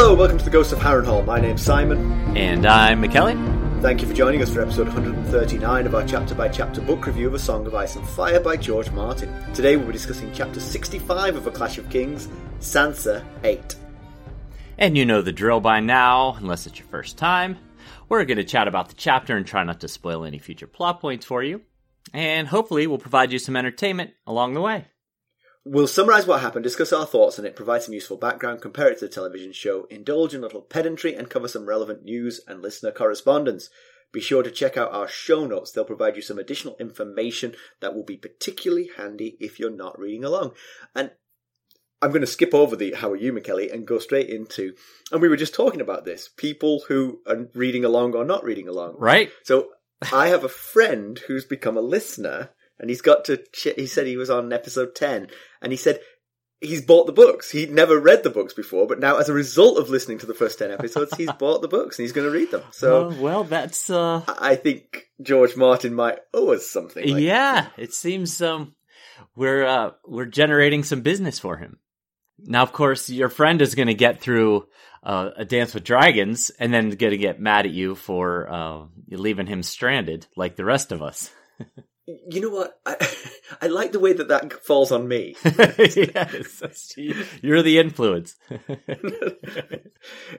Hello, welcome to the Ghost of Harrenhal. My name's Simon. And I'm Mackelly. Thank you for joining us for episode 139 of our chapter by chapter book review of A Song of Ice and Fire by George Martin. Today we'll be discussing chapter 65 of A Clash of Kings, Sansa 8. And you know the drill by now, unless it's your first time. We're going to chat about the chapter and try not to spoil any future plot points for you. And hopefully, we'll provide you some entertainment along the way. We'll summarise what happened, discuss our thoughts on it, provide some useful background, compare it to the television show, indulge in a little pedantry, and cover some relevant news and listener correspondence. Be sure to check out our show notes. They'll provide you some additional information that will be particularly handy if you're not reading along. And I'm going to skip over the how are you, Mackelly, and go straight into, and we were just talking about this, people who are reading along or not reading along. Right? So I have a friend who's become a listener and he's got to, he said he was on episode 10 and he said he's bought the books. He'd never read the books before, but now as a result of listening to the first 10 episodes, he's bought the books and he's going to read them. So, well, well that's, uh, I think George Martin might owe us something. Like yeah, it seems, um, we're, uh, we're generating some business for him. Now, of course, your friend is going to get through uh, a Dance with Dragons and then going to get mad at you for uh, leaving him stranded like the rest of us. You know what? I, I like the way that that falls on me. yes, you're the influence.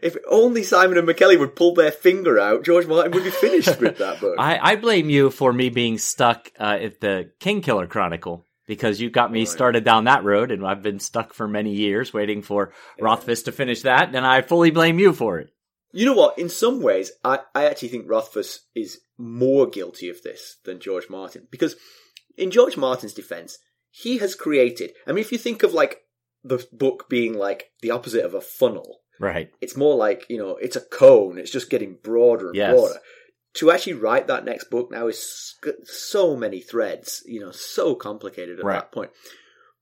if only Simon and Mackelly would pull their finger out, George Martin would be finished with that book. I, I blame you for me being stuck uh, at the Kingkiller Chronicle because you got me started down that road, and I've been stuck for many years waiting for yeah. Rothfuss to finish that, and I fully blame you for it. You know what? In some ways, I, I actually think Rothfuss is more guilty of this than George Martin. Because in George Martin's defense, he has created, I mean, if you think of like the book being like the opposite of a funnel, right? It's more like, you know, it's a cone. It's just getting broader and yes. broader. To actually write that next book now is so many threads, you know, so complicated at right. that point.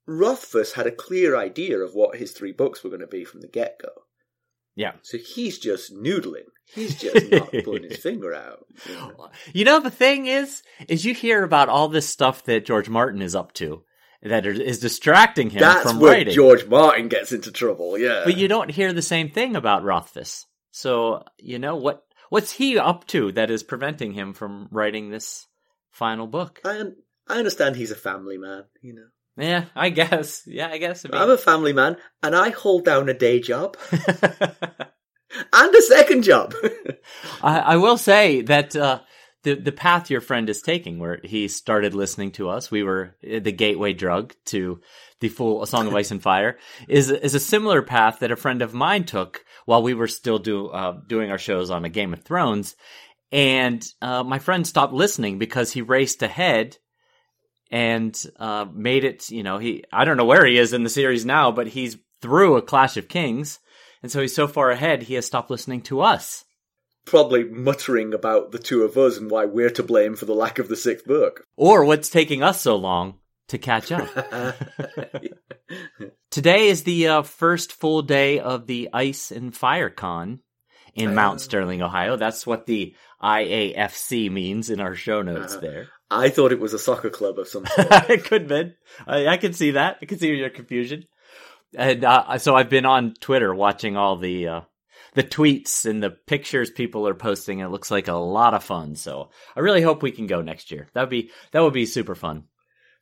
Rothfuss had a clear idea of what his three books were going to be from the get go. Yeah. So he's just noodling. He's just not putting his finger out. You know? you know, the thing is, is you hear about all this stuff that George Martin is up to that is distracting him That's from where writing. George Martin gets into trouble, yeah. But you don't hear the same thing about Rothfuss. So, you know, what what's he up to that is preventing him from writing this final book? I I understand he's a family man, you know. Yeah, I guess. Yeah, I guess. I'm a family man, and I hold down a day job and a second job. I, I, will say that uh, the the path your friend is taking, where he started listening to us, we were the gateway drug to the full A Song of Ice and Fire, is is a similar path that a friend of mine took while we were still do uh, doing our shows on a Game of Thrones. And uh, my friend stopped listening because he raced ahead and uh, made it. You know, he I don't know where he is in the series now, but he's through a Clash of Kings, and so he's so far ahead he has stopped listening to us. Probably muttering about the two of us and why we're to blame for the lack of the sixth book, or what's taking us so long to catch up. Today is the uh, first full day of the Ice and Fire Con in Mount Sterling, Ohio. That's what the IAFC means in our show notes uh, there. I thought it was a soccer club of some sort. it could have been. I, I, can see that. I can see your confusion. And uh, so I've been on Twitter watching all the uh, the tweets and the pictures people are posting. It looks like a lot of fun. So I really hope we can go next year. That would be that would be super fun.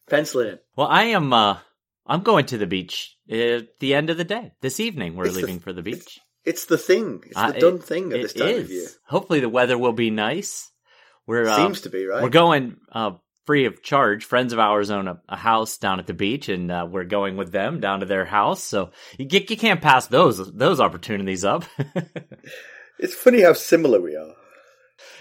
Pencil it. Well, I am. Uh, I'm going to the beach at the end of the day this evening. We're it's leaving the, for the beach. It's, it's, the thing. It's the uh, done it, thing at this time is. of year. Hopefully, the weather will be nice. We're uh, seems to be right. We're going uh, free of charge. Friends of ours own a, a house down at the beach, and uh, we're going with them down to their house. So you get, you can't pass those those opportunities up. it's funny how similar we are.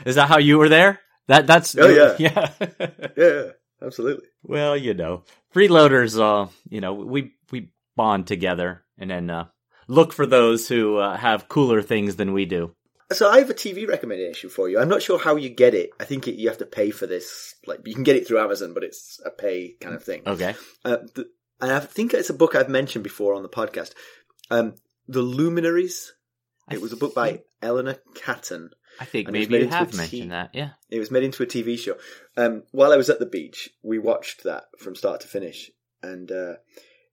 Is that how you were there? That that's oh yeah yeah yeah absolutely. Well, you know, freeloaders. Uh, you know, we we bond together, and then uh, look for those who uh, have cooler things than we do. So I have a TV recommendation for you. I'm not sure how you get it. I think it, you have to pay for this. Like you can get it through Amazon, but it's a pay kind of thing. Okay. Uh, the, and I think it's a book I've mentioned before on the podcast. Um, the Luminaries. It was a book by Eleanor Catton. I think maybe you made into a have t- mentioned that. Yeah. It was made into a TV show. Um, while I was at the beach, we watched that from start to finish, and uh,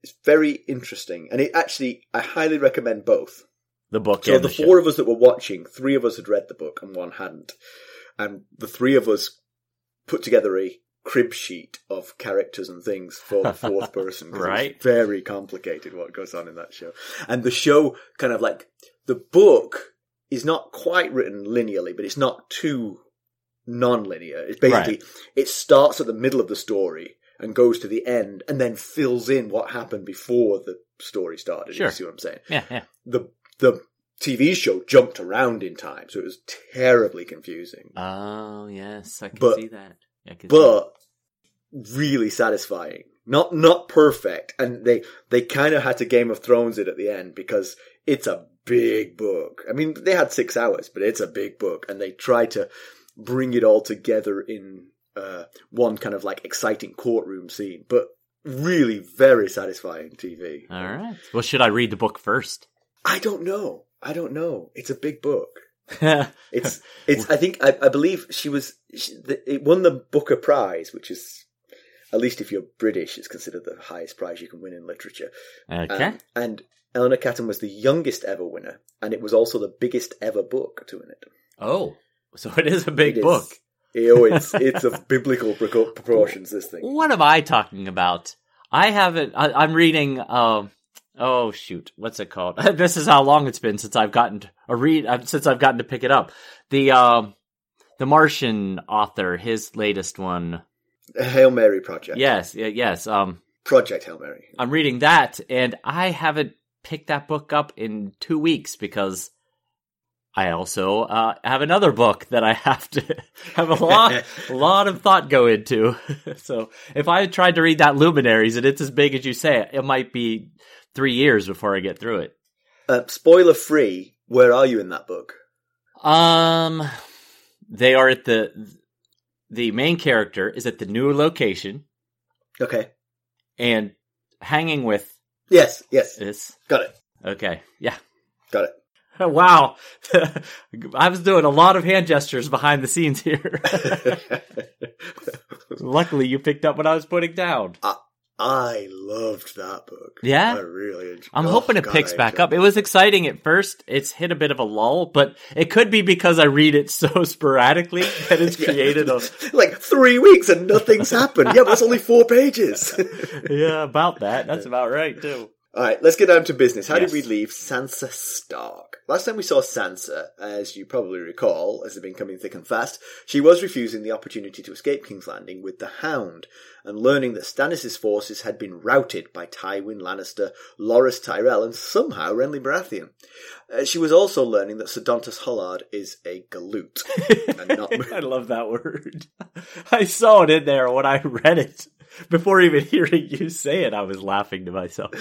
it's very interesting. And it actually, I highly recommend both. The book. So the, the, four of us that were watching, three of us had read the book and one hadn't, and the three of us put together a crib sheet of characters and things for the fourth person. Right. very complicated what goes on in that show, and the show kind of like the book is not quite written linearly, but it's not too non-linear. It's basically it starts at the middle of the story and goes to the end, and then fills in what happened before the story started. Sure. You see what I'm saying? Yeah. Yeah. the the TV show jumped around in time, so it was terribly confusing, Oh yes, I can But- see that. Can see but really satisfying. Not not perfect, and they they kind of had to Game of Thrones it at the end because it's a big book. I mean, they had six hours, but it's a big book, and they tried to bring it all together in uh, one kind of like exciting courtroom scene, but really very satisfying TV. All right. Well, should I read the book first? I don't know. I don't know. It's a big book. It's it's. I think I, I believe she was. She, the, it won the Booker Prize, which is at least if you're British, it's considered the highest prize you can win in literature. okay. Um, and Eleanor Catton was the youngest ever winner, and it was also the biggest ever book to win it. oh, so it is a big It is- book. Oh, it's it's of biblical proportions. This thing. What am I talking about? I haven't. I, I'm reading. Um. Oh shoot, what's it called? this is how long it's been since I've gotten to a read. uh, Since I've gotten to pick it up. The um, the Martian author, his latest one. Hail Mary Project. Yes, yes. Um, Project Hail Mary. I'm reading that, and I haven't picked that book up in two weeks because I also uh, have another book that I have to have a lot, a lot of thought go into. so if I tried to read that Luminaries and it's as big as you say, it might be three years before I get through it. Uh, spoiler free. Where are you in that book? Um, they are at the the main character is at the new location Okay. and hanging with Yes. Yes. this. Got it. Okay, yeah. Got it. Wow. I was doing a lot of hand gestures behind the scenes here. Luckily, you picked up what I was putting down. I loved that book. Yeah? I really enjoyed I'm oh, hoping it God, picks I back up. It was exciting at first. It's hit a bit of a lull, but it could be because I read it so sporadically that it's Yeah. created a. like three weeks and nothing's happened. Yeah, but it's only four pages. Yeah, about that. That's about right, too. All right, let's get down to business. How Yes. did we leave Sansa Stark? Last time we saw Sansa, as you probably recall, as they've been coming thick and fast, she was refusing the opportunity to escape King's Landing with the Hound, and learning that Stannis' forces had been routed by Tywin Lannister, Loras Tyrell, and somehow Renly Baratheon. Uh, she was also learning that Ser Dontos Hollard is a galoot, and not I love that word. I saw it in there when I read it. Before even hearing you say it, I was laughing to myself.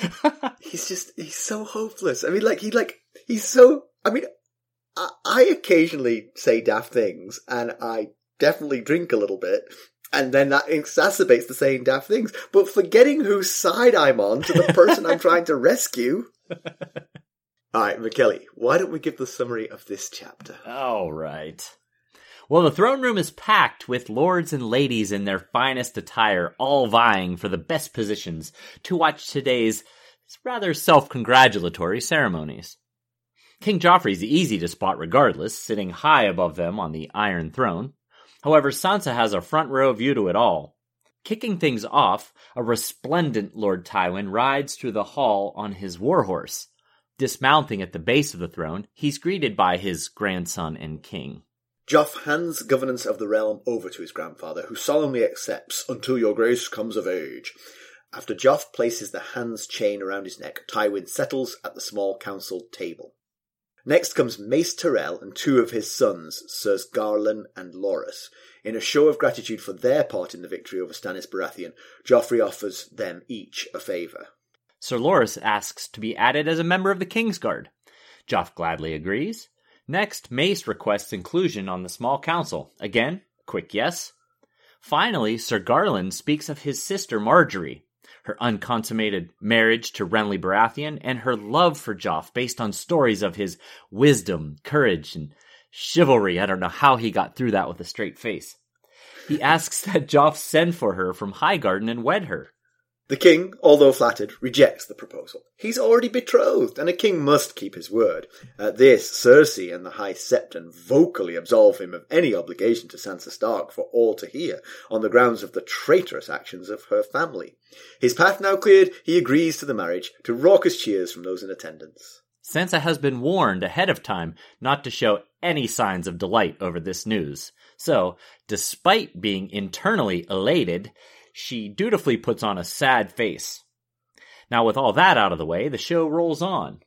he's just he's so hopeless. I mean, like he like he's so. I mean, I, I occasionally say daft things, and I definitely drink a little bit, and then that exacerbates the saying daft things. But forgetting whose side I'm on to the person I'm trying to rescue. All right, Mackelly, why don't we give the summary of this chapter? All right. Well, the throne room is packed with lords and ladies in their finest attire, all vying for the best positions to watch today's rather self congratulatory ceremonies. King Joffrey's easy to spot regardless, sitting high above them on the Iron Throne. However, Sansa has a front row view to it all. Kicking things off, a resplendent Lord Tywin rides through the hall on his warhorse. Dismounting at the base of the throne, he's greeted by his grandson and king. Joff hands governance of the realm over to his grandfather, who solemnly accepts until your grace comes of age. After Joff places the hands chain around his neck, Tywin settles at the small council table. Next comes Mace Tyrell and two of his sons, Sirs Garlan and Loras. In a show of gratitude for their part in the victory over Stannis Baratheon, Joffrey offers them each a favour. Sir Loras asks to be added as a member of the Kingsguard. Joff gladly agrees. Next, Mace requests inclusion on the small council. Again, quick yes. Finally, Sir Garlan speaks of his sister Margaery, her unconsummated marriage to Renly Baratheon, and her love for Joff based on stories of his wisdom, courage, and chivalry. I don't know how he got through that with a straight face. He asks that Joff send for her from Highgarden and wed her. The king, although flattered, rejects the proposal. He's already betrothed, and a king must keep his word. At this, Cersei and the High Septon vocally absolve him of any obligation to Sansa Stark for all to hear, on the grounds of the traitorous actions of her family. His path now cleared, he agrees to the marriage, to raucous cheers from those in attendance. Sansa has been warned ahead of time not to show any signs of delight over this news. So, despite being internally elated, she dutifully puts on a sad face. Now, with all that out of the way, the show rolls on.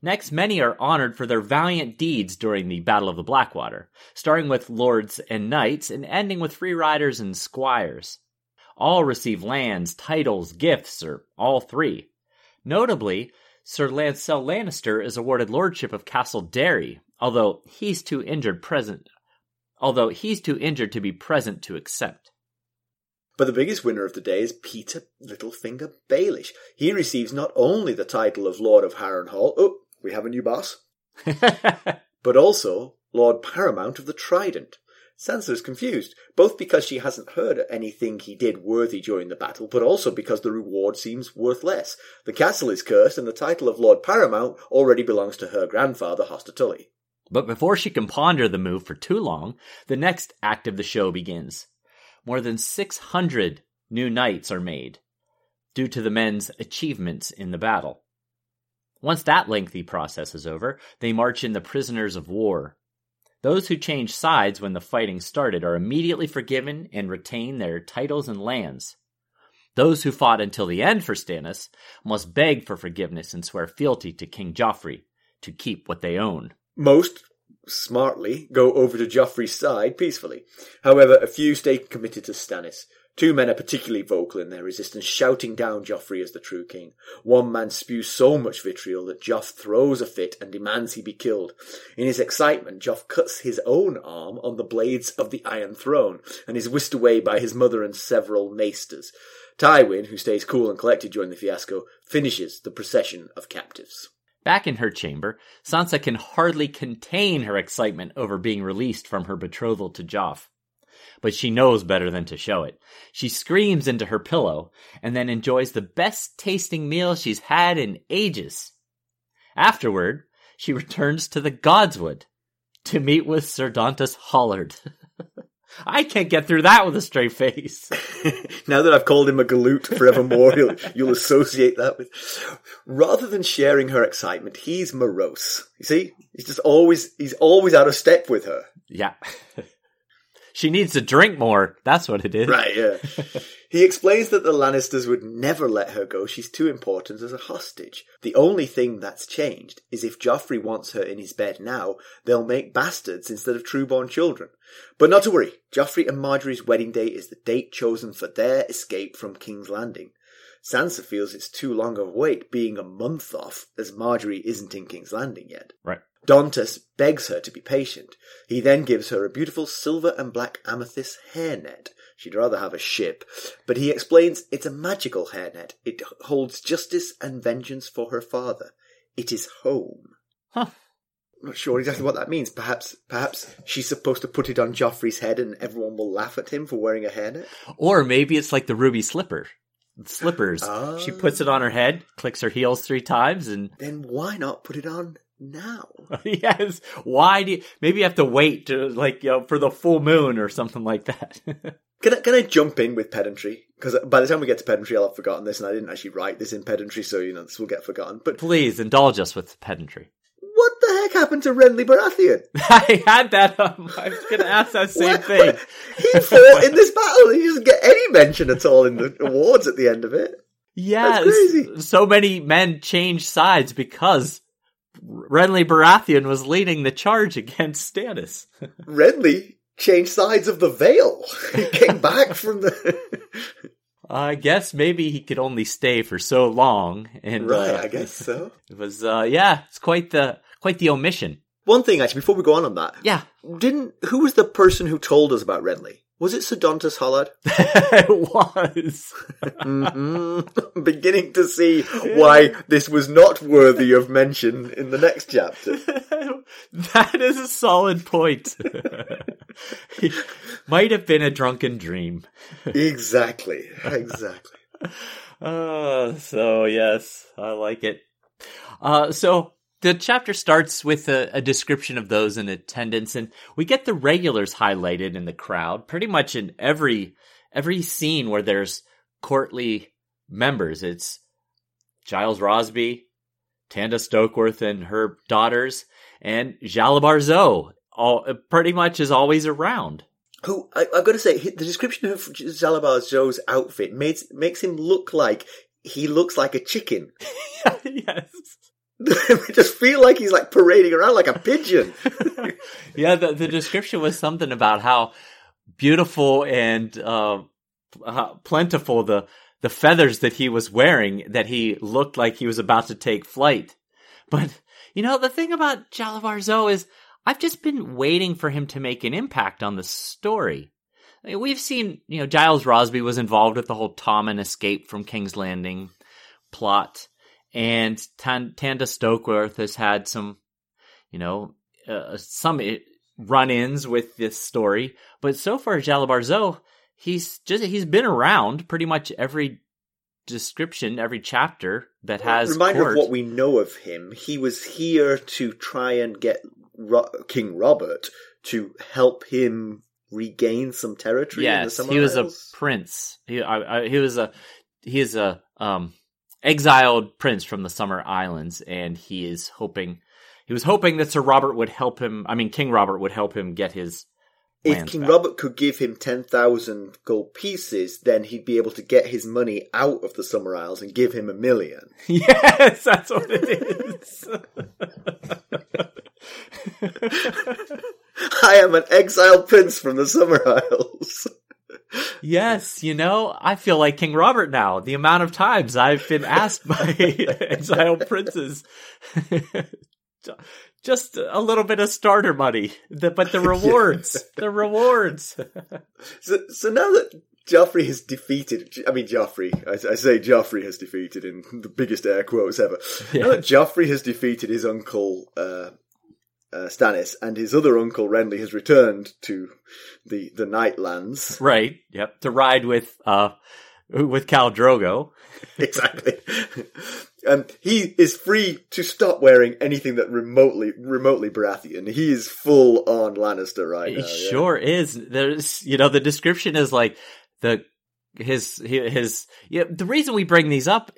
Next, many are honored for their valiant deeds during the Battle of the Blackwater, starting with lords and knights and ending with free riders and squires. All receive lands, titles, gifts, or all three. Notably, Sir Lancel Lannister is awarded lordship of Castle Darry, although he's too injured present although he's too injured to be present to accept. But the biggest winner of the day is Petyr Littlefinger Baelish. He receives not only the title of Lord of Harrenhal, oh, we have a new boss, but also Lord Paramount of the Trident. Sansa is confused, both because she hasn't heard anything he did worthy during the battle, but also because the reward seems worth less. The castle is cursed, and the title of Lord Paramount already belongs to her grandfather, Hoster Tully. But before she can ponder the move for too long, the next act of the show begins. More than 600 new knights are made, due to the men's achievements in the battle. Once that lengthy process is over, they march in the prisoners of war. Those who change sides when the fighting started are immediately forgiven and retain their titles and lands. Those who fought until the end for Stannis must beg for forgiveness and swear fealty to King Joffrey to keep what they own. Most, smartly, go over to Joffrey's side peacefully. However, a few stay committed to Stannis. Two men are particularly vocal in their resistance, shouting down Joffrey as the true king. One man spews so much vitriol that Joff throws a fit and demands he be killed. In his excitement, Joff cuts his own arm on the blades of the Iron Throne and is whisked away by his mother and several maesters. Tywin, who stays cool and collected during the fiasco, finishes the procession of captives. Back in her chamber, Sansa can hardly contain her excitement over being released from her betrothal to Joff. But she knows better than to show it. She screams into her pillow and then enjoys the best tasting meal she's had in ages. Afterward, she returns to the Godswood to meet with Sir Dontos Hollard. I can't get through that with a straight face. now that I've called him a galoot forevermore, you'll, you'll associate that with. Rather than sharing her excitement, he's morose. You see, he's just always he's always out of step with her. Yeah. she needs to drink more. That's what it is. Right. Yeah. He explains that the Lannisters would never let her go. She's too important as a hostage. The only thing that's changed is if Joffrey wants her in his bed now, they'll make bastards instead of true-born children. But not to worry. Joffrey and Margaery's wedding day is the date chosen for their escape from King's Landing. Sansa feels it's too long of a wait, being a month off, as Margaery isn't in King's Landing yet. Right. Dontos begs her to be patient. He then gives her a beautiful silver and black amethyst hairnet, She'd rather have a ship. But he explains it's a magical hairnet. It holds justice and vengeance for her father. It is home. Huh. I'm not sure exactly what that means. Perhaps, perhaps she's supposed to put it on Joffrey's head and everyone will laugh at him for wearing a hairnet. Or maybe it's like the ruby slipper. Slippers. She puts it ah. on her head, clicks her heels three times, and then why not put it on now? yes. Why do you? Maybe you have to wait to like you know for the full moon or something like that. Can I, can I jump in with pedantry? Because by the time we get to pedantry, I'll have forgotten this, and I didn't actually write this in pedantry, so you know this will get forgotten. But please indulge us with pedantry. What the heck happened to Renly Baratheon? I had that. Um, I was going to ask that same what, thing. He fought in this battle. He doesn't get any mention at all in the awards at the end of it. Yeah, so many men change sides because Renly Baratheon was leading the charge against Stannis. Renly changed sides of the veil. He came back from the. I guess maybe he could only stay for so long, and right, uh, I guess so. It was, uh, yeah, it's quite the quite the omission. One thing, actually, before we go on on that, Yeah, didn't who was the person who told us about Renly? Was it Ser Dontos Hollard? it was. Mhm. Beginning to see why this was not worthy of mention in the next chapter. that is a solid point. Might have been a drunken dream. Exactly, exactly. Uh, so yes, I like it. Uh, so the chapter starts with a, a description of those in attendance, and we get the regulars highlighted in the crowd, pretty much in every every scene where there's courtly members. It's Giles Rosby, Tanda Stokeworth and her daughters, and Jalabhar Xho. All uh, pretty much is always around. Who I, I've got to say, the description of Jalabhar Xho's outfit makes makes him look like he looks like a chicken. yes. I just feel like he's like parading around like a pigeon. yeah, the, the description was something about how beautiful and uh, plentiful the the feathers that he was wearing that he looked like he was about to take flight. But you know, the thing about Jalabhar Xho is I've just been waiting for him to make an impact on the story. I mean, we've seen, you know, Giles Rosby was involved with the whole Tommen escape from King's Landing plot, and Tan- Tanda Stokeworth has had some, you know, uh, some run-ins with this story. But so far, Jalabhar Xho, he's just he's been around pretty much every description, every chapter that has Reminder court. of what we know of him. He was here to try and get Ro- King Robert to help him regain some territory. in the Yes, he was a prince. He, I, I, he was a he is a um exiled prince from the Summer Islands, and he is hoping he was hoping that Sir Robert would help him. I mean, King Robert would help him get his. If King back. Robert could give him 10,000 gold pieces, then he'd be able to get his money out of the Summer Isles and give him a million. Yes, that's what it is. I am an exiled prince from the Summer Isles. yes, you know, I feel like King Robert now. The amount of times I've been asked by exiled princes. Just a little bit of starter money, The- but the rewards, the rewards. So, so now that Joffrey has defeated, I mean Joffrey, I, I say Joffrey has defeated in the biggest air quotes ever. Now that Joffrey has defeated his uncle uh, uh, Stannis and his other uncle Renly has returned to the the Nightlands, Right. Yep. To ride with uh with Khal Drogo. exactly. Um, he is free to stop wearing anything that remotely remotely Baratheon. He is full on Lannister right He now. yeah. sure is. There's you know the description is like the his his yeah, the reason we bring these up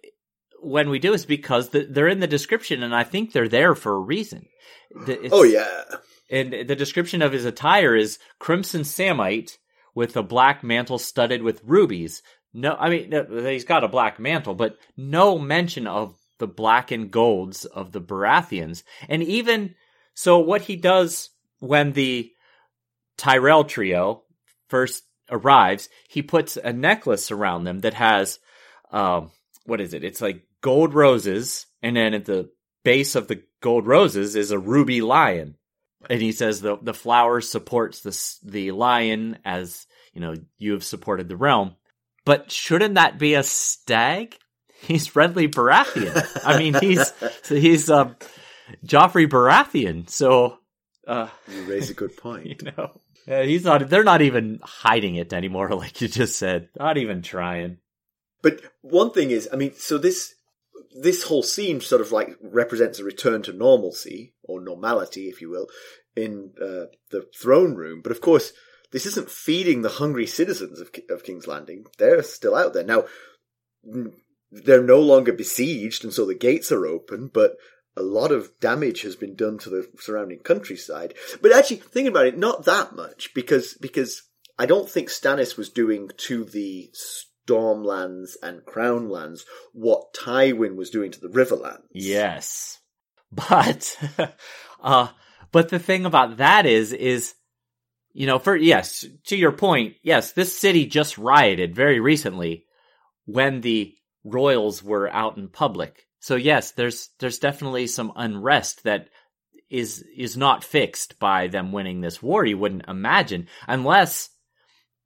when we do is because the, they're in the description and I think they're there for a reason. It's- Oh yeah. And the description of his attire is crimson samite with a black mantle studded with rubies. No, I mean, no, he's got a black mantle, but no mention of the black and golds of the Baratheons. And even so, what he does when the Tyrell trio first arrives, he puts a necklace around them that has, um, what is it? It's like gold roses, and then at the base of the gold roses is a ruby lion and he says the the flower supports the the lion as you know you have supported the realm. But shouldn't that be a stag? He's Renly Baratheon. I mean, he's he's uh, Joffrey Baratheon. So uh, You raise a good point. you know, uh, he's not. They're not even hiding it anymore, like you just said. Not even trying. But one thing is, I mean, so this this whole scene sort of like represents a return to normalcy or normality, if you will, in uh, the throne room. But of course, this isn't feeding the hungry citizens of, of King's Landing. They're still out there now. They're no longer besieged, and so the gates are open. But a lot of damage has been done to the surrounding countryside. But actually, thinking about it, not that much because because I don't think Stannis was doing to the Stormlands and Crownlands what Tywin was doing to the Riverlands. Yes. But uh but the thing about that is is you know, for yes, to your point, yes, this city just rioted very recently when the royals were out in public. So yes, there's there's definitely some unrest that is is not fixed by them winning this war. You wouldn't imagine, unless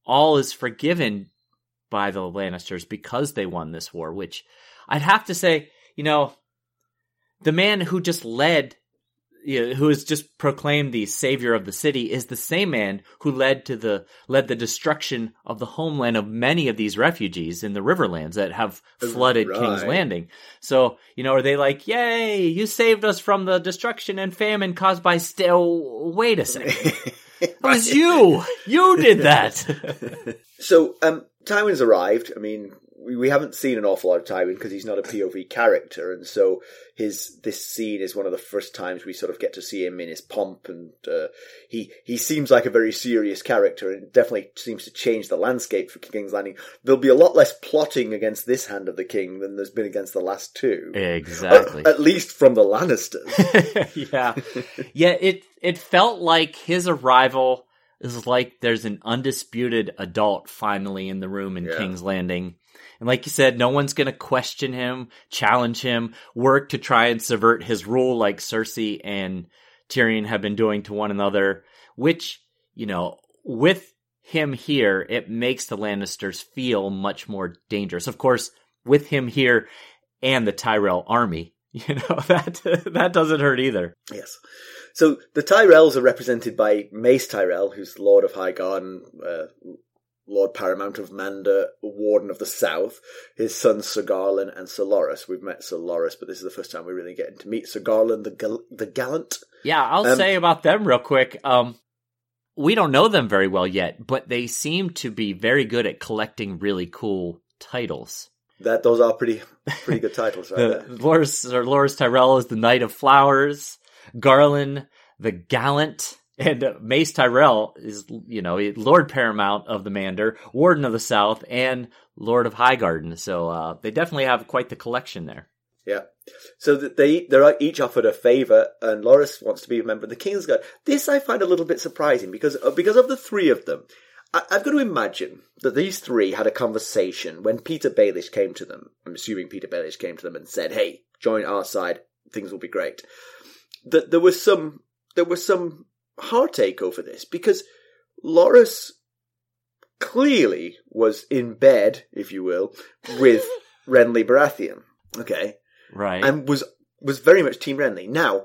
all is forgiven by the Lannisters because they won this war. Which I'd have to say, you know, the man who just led you know, who has just proclaimed the savior of the city is the same man who led to the led the destruction of the homeland of many of these refugees in the riverlands that have flooded Right. King's Landing. So, you know, are they like, "Yay, you saved us from the destruction and famine caused by still wait a second. It was you. You did that." So, um, Tywin's arrived. I mean, we, we haven't seen an awful lot of Tywin because he's not a POV character, and so his this scene is one of the first times we sort of get to see him in his pomp, and uh, he he seems like a very serious character, and it definitely seems to change the landscape for King's Landing. There'll be a lot less plotting against this hand of the king than there's been against the last two, exactly. at least from the Lannisters. yeah. Yeah, it it felt like his arrival is like there's an undisputed adult finally in the room in Yeah. King's Landing. And like you said, no one's going to question him, challenge him, work to try and subvert his rule like Cersei and Tyrion have been doing to one another, which, you know, with him here, it makes the Lannisters feel much more dangerous. Of course, with him here and the Tyrell army, you know, that that doesn't hurt either. Yes. So the Tyrells are represented by Mace Tyrell, who's Lord of Highgarden, uh, Lord Paramount of Mander, Warden of the South. His sons Sir Garlan and Sir Loras. We've met Sir Loras, but this is the first time we're really getting to meet Sir Garlan the gal- the Gallant. Yeah, I'll Um, say about them real quick. Um, we don't know them very well yet, but they seem to be very good at collecting really cool titles. That those are pretty pretty good titles, right The there. Loris or Loris Tyrell is the Knight of Flowers, Garlan the Gallant, and Mace Tyrell is you know Lord Paramount of the Mander, Warden of the South, and Lord of Highgarden. So uh, they definitely have quite the collection there. Yeah. So they they're each offered a favor, and Loris wants to be a member of the Kingsguard. This I find a little bit surprising because uh, because of the three of them. I, I've got to imagine that these three had a conversation when Petyr Baelish came to them. I'm assuming Petyr Baelish came to them and said, "Hey, join our side. Things will be great." That there was some there was some heartache over this because Loris clearly was in bed, if you will, with Renly Baratheon. Okay Right. and was was very much Team Renly. Now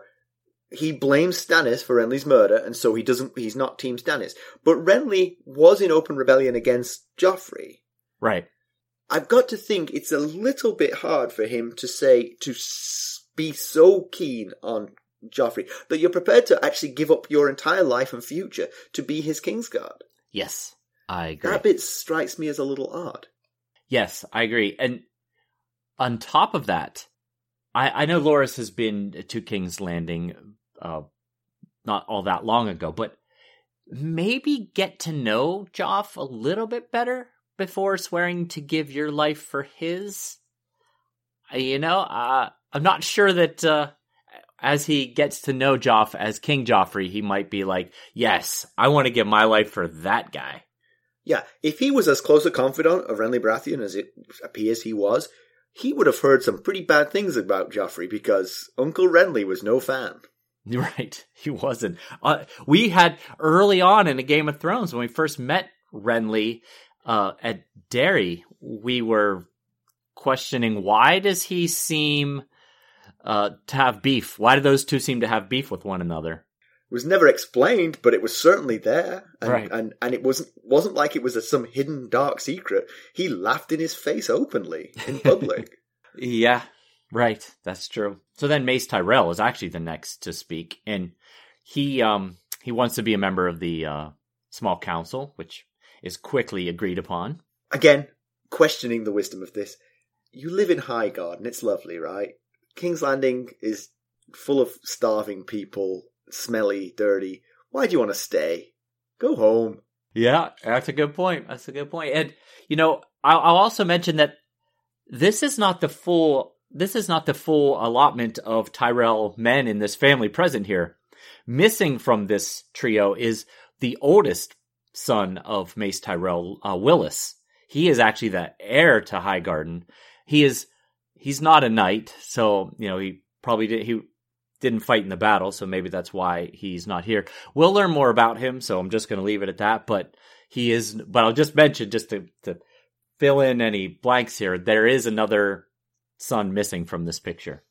he blames Stannis for Renly's murder, and so he doesn't. He's not Team Stannis. But Renly was in open rebellion against Joffrey. right. I've got to think it's a little bit hard for him to say to be so keen on Joffrey that you're prepared to actually give up your entire life and future to be his Kingsguard. Yes, I agree. That bit strikes me as a little odd. Yes, I agree. And on top of that, I, I know Loris has been to King's Landing uh, not all that long ago, but maybe get to know Joff a little bit better before swearing to give your life for his. You know, uh, I'm not sure that uh, as he gets to know Joff as King Joffrey, he might be like, yes, I want to give my life for that guy. Yeah, if he was as close a confidant of Renly Baratheon as it appears he was, he would have heard some pretty bad things about Joffrey because Uncle Renly was no fan. Right, he wasn't. Uh, we had early on in the Game of Thrones when we first met Renly uh, at Darry, we were questioning why does he seem uh, to have beef? Why do those two seem to have beef with one another? It was never explained, but it was certainly there, and Right. and, and it wasn't wasn't like it was a, some hidden dark secret. He laughed in his face openly in public. Yeah, right. That's true. So then Mace Tyrell is actually the next to speak, and he um he wants to be a member of the uh, small council, which is quickly agreed upon. Again, questioning the wisdom of this. You live in Highgarden, and it's lovely, right? King's Landing is full of starving people, smelly, dirty. Why do you want to stay? Go home. Yeah, that's a good point. That's a good point. And you know, I'll, I'll also mention that this is not the full. This is not the full allotment of Tyrell men in this family present here. Missing from this trio is the oldest son of Mace Tyrell, uh, Willas. He is actually the heir to Highgarden. He is. He's not a knight, so you know he probably did. He didn't fight in the battle, so maybe that's why he's not here. We'll learn more about him, so I'm just going to leave it at that. But he is. But I'll just mention just to, to fill in any blanks here. There is another son missing from this picture.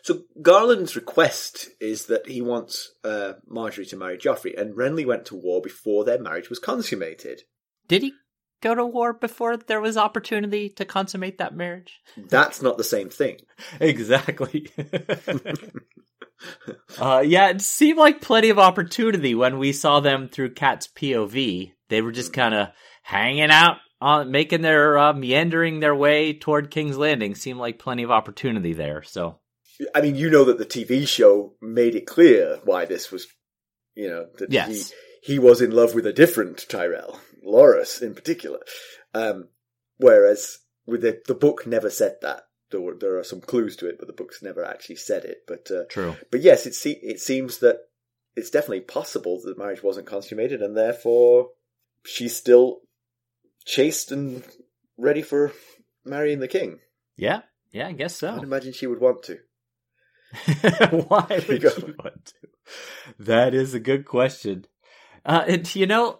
So Garlan's request is that he wants uh, Margaery to marry Joffrey, and Renly went to war before their marriage was consummated. Did he go to war before there was opportunity to consummate that marriage? That's not the same thing. exactly. uh, yeah, it seemed like plenty of opportunity when we saw them through Kat's POV. They were just kind of hanging out, uh, making their uh, meandering their way toward King's Landing. Seemed like plenty of opportunity there. So, I mean, you know that the TV show made it clear why this was, you know, that yes. he, he was in love with a different Tyrell, Loras in particular. Um, whereas with the the book never said that. There, were, there are some clues to it, but the book's never actually said it. But uh, true. But yes, it se- it seems that it's definitely possible that the marriage wasn't consummated, and therefore she's still chaste and ready for marrying the king. Yeah, yeah, I guess so. I'd imagine she would want to. Why would she want to? That is a good question. Uh, and you know,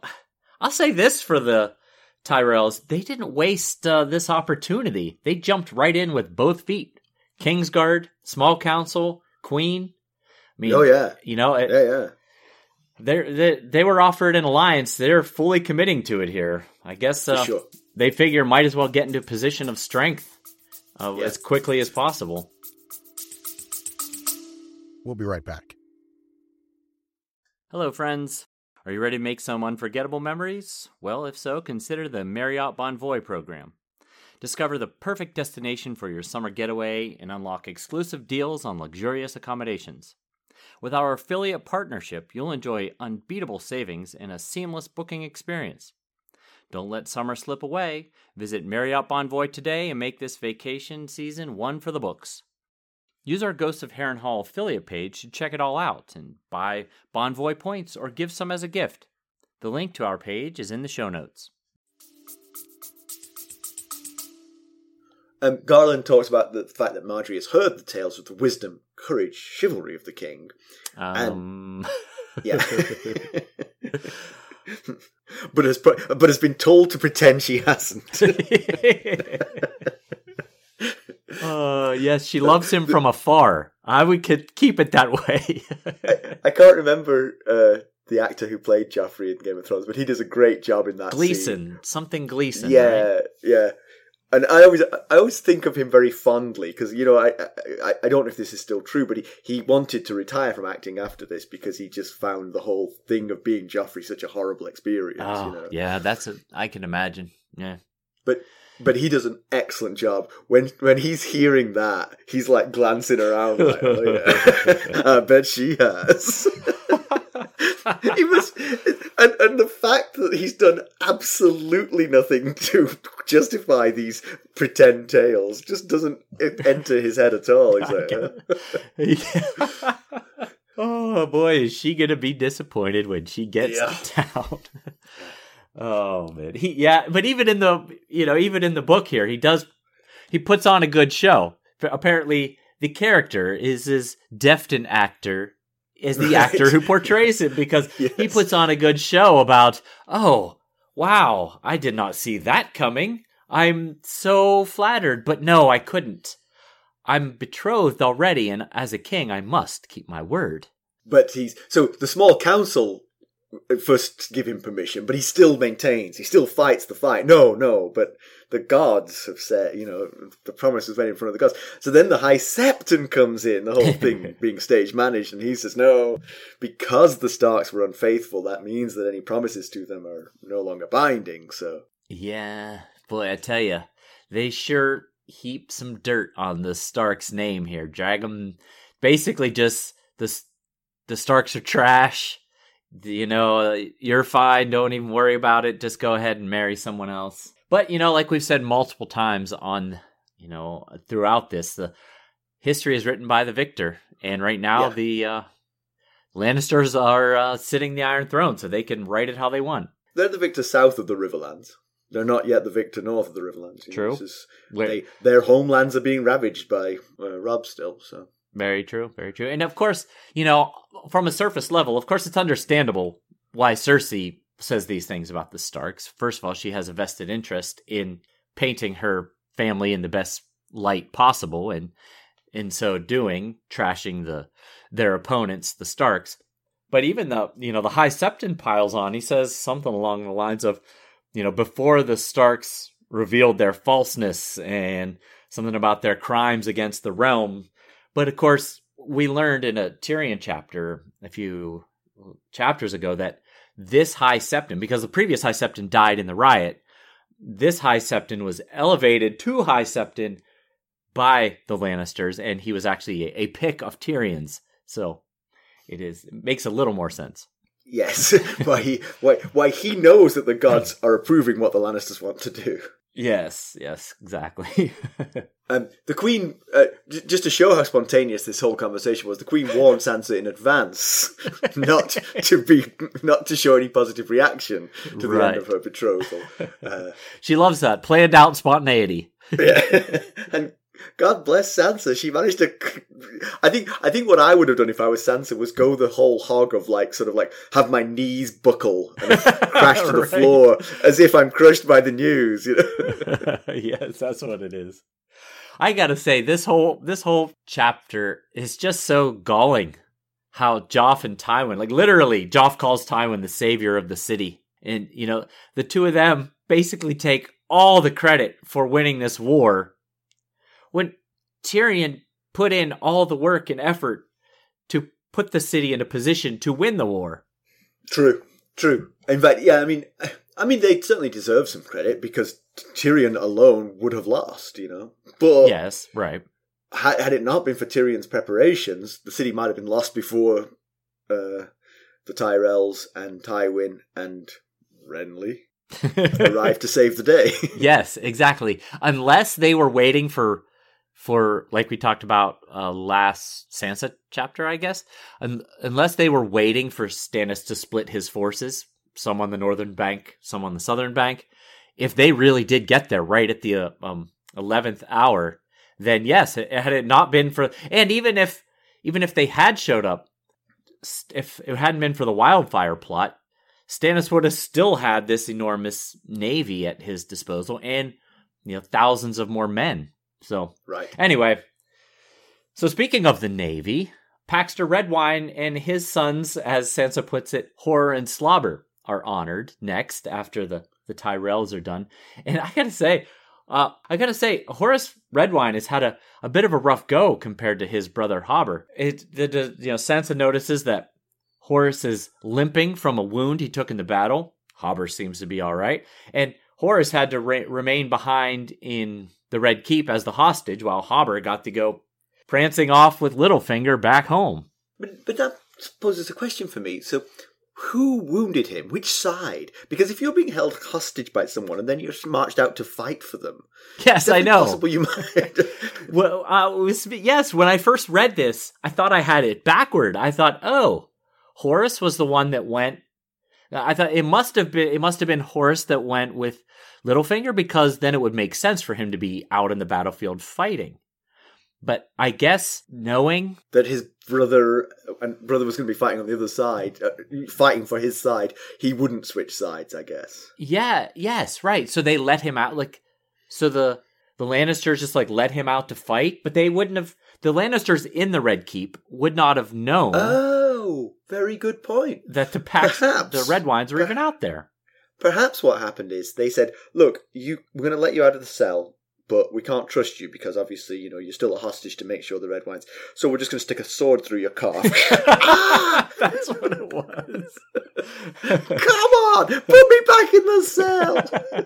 I'll say this for the Tyrells: they didn't waste uh, this opportunity. They jumped right in with both feet. Kingsguard, Small Council, Queen. I mean, oh yeah, you know, it, yeah, yeah. They they were offered an alliance. They're fully committing to it here. I guess uh, sure. they figure might as well get into a position of strength uh, Yeah. as quickly as possible. We'll be right back. Hello, friends. Are you ready to make some unforgettable memories? Well, if so, consider the Marriott Bonvoy program. Discover the perfect destination for your summer getaway and unlock exclusive deals on luxurious accommodations. With our affiliate partnership, you'll enjoy unbeatable savings and a seamless booking experience. Don't let summer slip away. Visit Marriott Bonvoy today and make this vacation season one for the books. Use our Ghosts of Harrenhal affiliate page to check it all out and buy Bonvoy points or give some as a gift. The link to our page is in the show notes. Um, Garlan talks about the fact that Margaery has heard the tales of the wisdom, courage, chivalry of the king. Um, Yeah. but has but has been told to pretend she hasn't. uh, yes, she loves him from afar. I would could keep it that way. I can't remember uh, the actor who played Joffrey in Game of Thrones, but he does a great job in that. scene. Gleeson, something Gleeson. Yeah, right? yeah. And I always, I always think of him very fondly because you know, I, I, I don't know if this is still true, but he, he wanted to retire from acting after this because he just found the whole thing of being Joffrey such a horrible experience. Oh, you know? yeah, that's a. I can imagine. Yeah. But but he does an excellent job when when he's hearing that he's like glancing around. Like, oh, yeah. I bet she has. he was, and and the fact that he's done absolutely nothing to justify these pretend tales just doesn't enter his head at all. Like, uh, oh boy, is she gonna be disappointed when she gets Yeah. to town? Oh man, he yeah, but even in the you know even in the book here, he does he puts on a good show. Apparently, the character is as deft an actor as the Right. actor who portrays him because he puts on a good show about oh wow, I did not see that coming. I'm so flattered, but no, I couldn't. I'm betrothed already, and as a king, I must keep my word. but he's so the small council Uh, first give him permission, but he still maintains, he still fights the fight. No, no, but the gods have said, you know, the promise was made in front of the gods. So then the High Septon comes in, the whole thing being stage managed, and he says, no, because the Starks were unfaithful, that means that any promises to them are no longer binding. So Yeah, boy, I tell you, they sure heap some dirt on the Starks name here. Drag them, basically just the the Starks are trash. You know, you're fine. Don't even worry about it. Just go ahead and marry someone else. But you know, like we've said multiple times on, you know, throughout this, the history is written by the victor, and right now Yeah. the uh, Lannisters are uh, sitting the Iron Throne, so they can write it how they want. they're the victor south of the Riverlands. They're not yet the victor north of the Riverlands. you know, True. is- they, their homelands are being ravaged by uh, Robb still. So Very true, very true. And of course, you know, from a surface level, of course, it's understandable why Cersei says these things about the Starks. First of all, she has a vested interest in painting her family in the best light possible, and in so doing, trashing the their opponents, the Starks. But even the you know the High Septon piles on. He says something along the lines of, you know, before the Starks revealed their falseness and something about their crimes against the realm. But of course, we learned in a Tyrion chapter a few chapters ago that this High Septon, because the previous High Septon died in the riot, this High Septon was elevated to High Septon by the Lannisters, and he was actually a, a pick of Tyrion's. So it is it makes a little more sense. Yes, why he why why he knows that the gods are approving what the Lannisters want to do. Yes, yes, exactly. um, the Queen, uh, j- just to show how spontaneous this whole conversation was, the Queen warned Sansa in advance not to be, not to show any positive reaction to the Right. end of her betrothal. Uh, she loves that planned out spontaneity. yeah. and God bless Sansa. She managed to. I think. I think what I would have done if I was Sansa was go the whole hog of like, sort of like, have my knees buckle and crash to the Right. floor as if I'm crushed by the news. You know? yes, that's what it is. I gotta say, this whole this whole chapter is just so galling. How Joff and Tywin, like literally, Joff calls Tywin the savior of the city, and you know the two of them basically take all the credit for winning this war. Tyrion put in all the work and effort to put the city in a position to win the war. True, true. In fact, yeah, I mean, I mean, they certainly deserve some credit because Tyrion alone would have lost, you know. But Yes, right. had, had it not been for Tyrion's preparations, the city might have been lost before uh, the Tyrells and Tywin and Renly arrived to save the day. yes, exactly. Unless they were waiting for for like we talked about uh, last Sansa chapter, I guess. Un- unless they were waiting for Stannis to split his forces, some on the northern bank, some on the southern bank. If they really did get there right at the uh, um eleventh hour, then yes, it, had it not been for, and even if even if they had showed up, if it hadn't been for the wildfire plot, Stannis would have still had this enormous navy at his disposal and you know thousands of more men. So right. anyway, so speaking of the navy, Paxter Redwyne and his sons, as Sansa puts it, Horror and Slobber are honored next after the the Tyrells are done. And I gotta say, uh, I gotta say, Horas Redwyne has had a, a bit of a rough go compared to his brother Hobber. It, the, the, you know, Sansa notices that Horas is limping from a wound he took in the battle. Hobber seems to be all right, and Horas had to re- remain behind in the Red Keep as the hostage, while Hobber got to go prancing off with Littlefinger back home. But, but that poses a question for me. So, who wounded him? Which side? Because if you're being held hostage by someone and then you're marched out to fight for them, Yes, I know. Possible you might. Well, uh, was, yes, when I first read this, I thought I had it backward. I thought, oh, Horas was the one that went. I thought it must have been it must have been Horas that went with Littlefinger because then it would make sense for him to be out in the battlefield fighting. But I guess knowing that his brother and brother was going to be fighting on the other side, uh, fighting for his side, he wouldn't switch sides. I guess. Yeah, yes, right. So they let him out like so the the Lannisters just like let him out to fight, but they wouldn't have the Lannisters in the Red Keep would not have known Oh, very good point. that the Pax perhaps. the Redwynes were even out there. Perhaps what happened is they said, "Look, you, we're going to let you out of the cell, but we can't trust you because obviously, you know, you're still a hostage to make sure the Redwynes. So we're just going to stick a sword through your calf. ah! That's what it was. Come on, put me back in the cell."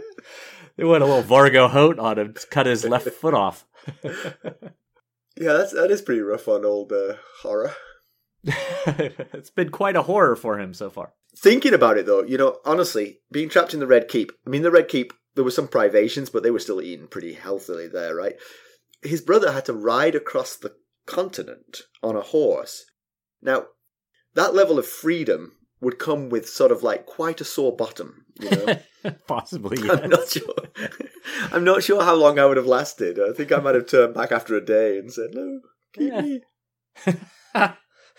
they went a little Vargo Hoat on him, cut his left foot off. yeah, that's that is pretty rough on old uh, horror. it's been quite a horror for him so far. Thinking about it though, you know, honestly, being trapped in the Red Keep. I mean, the Red Keep. There were some privations, but they were still eating pretty healthily there, right? His brother had to ride across the continent on a horse. Now, that level of freedom would come with sort of like quite a sore bottom. You know, Possibly, I'm not sure. I'm not sure how long I would have lasted. I think I might have turned back after a day and said, "No, keep Yeah. me."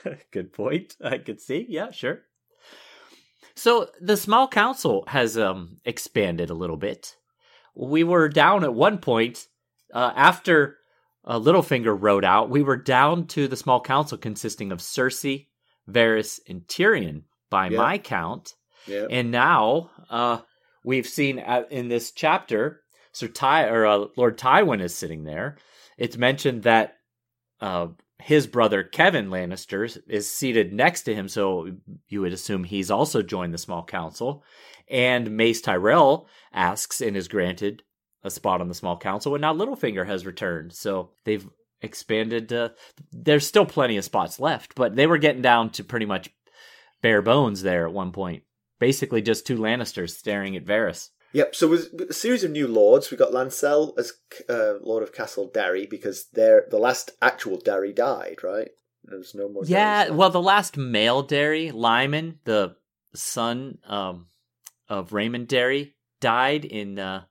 Good point. I could see. Yeah, sure. So the small council has um, expanded a little bit. We were down at one point uh, after uh, Littlefinger rode out. We were down to the small council consisting of Cersei, Varys, and Tyrion by Yeah. my count. Yeah. And now uh, we've seen at, in this chapter, Sir Ty or uh, Lord Tywin is sitting there. It's mentioned that uh, his brother Kevan Lannister is seated next to him, so you would assume he's also joined the small council. And Mace Tyrell asks and is granted a spot on the small council, and now Littlefinger has returned. So they've expanded. Uh, there's still plenty of spots left, but they were getting down to pretty much bare bones there at one point. Basically, just two Lannisters staring at Varys. Yep. So with, with a series of new lords, we got Lancel as uh, Lord of Castle Darry because they're the last actual Darry died, right? There's no more. Yeah, well, the last male Darry, Lyman, the son um, of Raymun Darry, died in uh,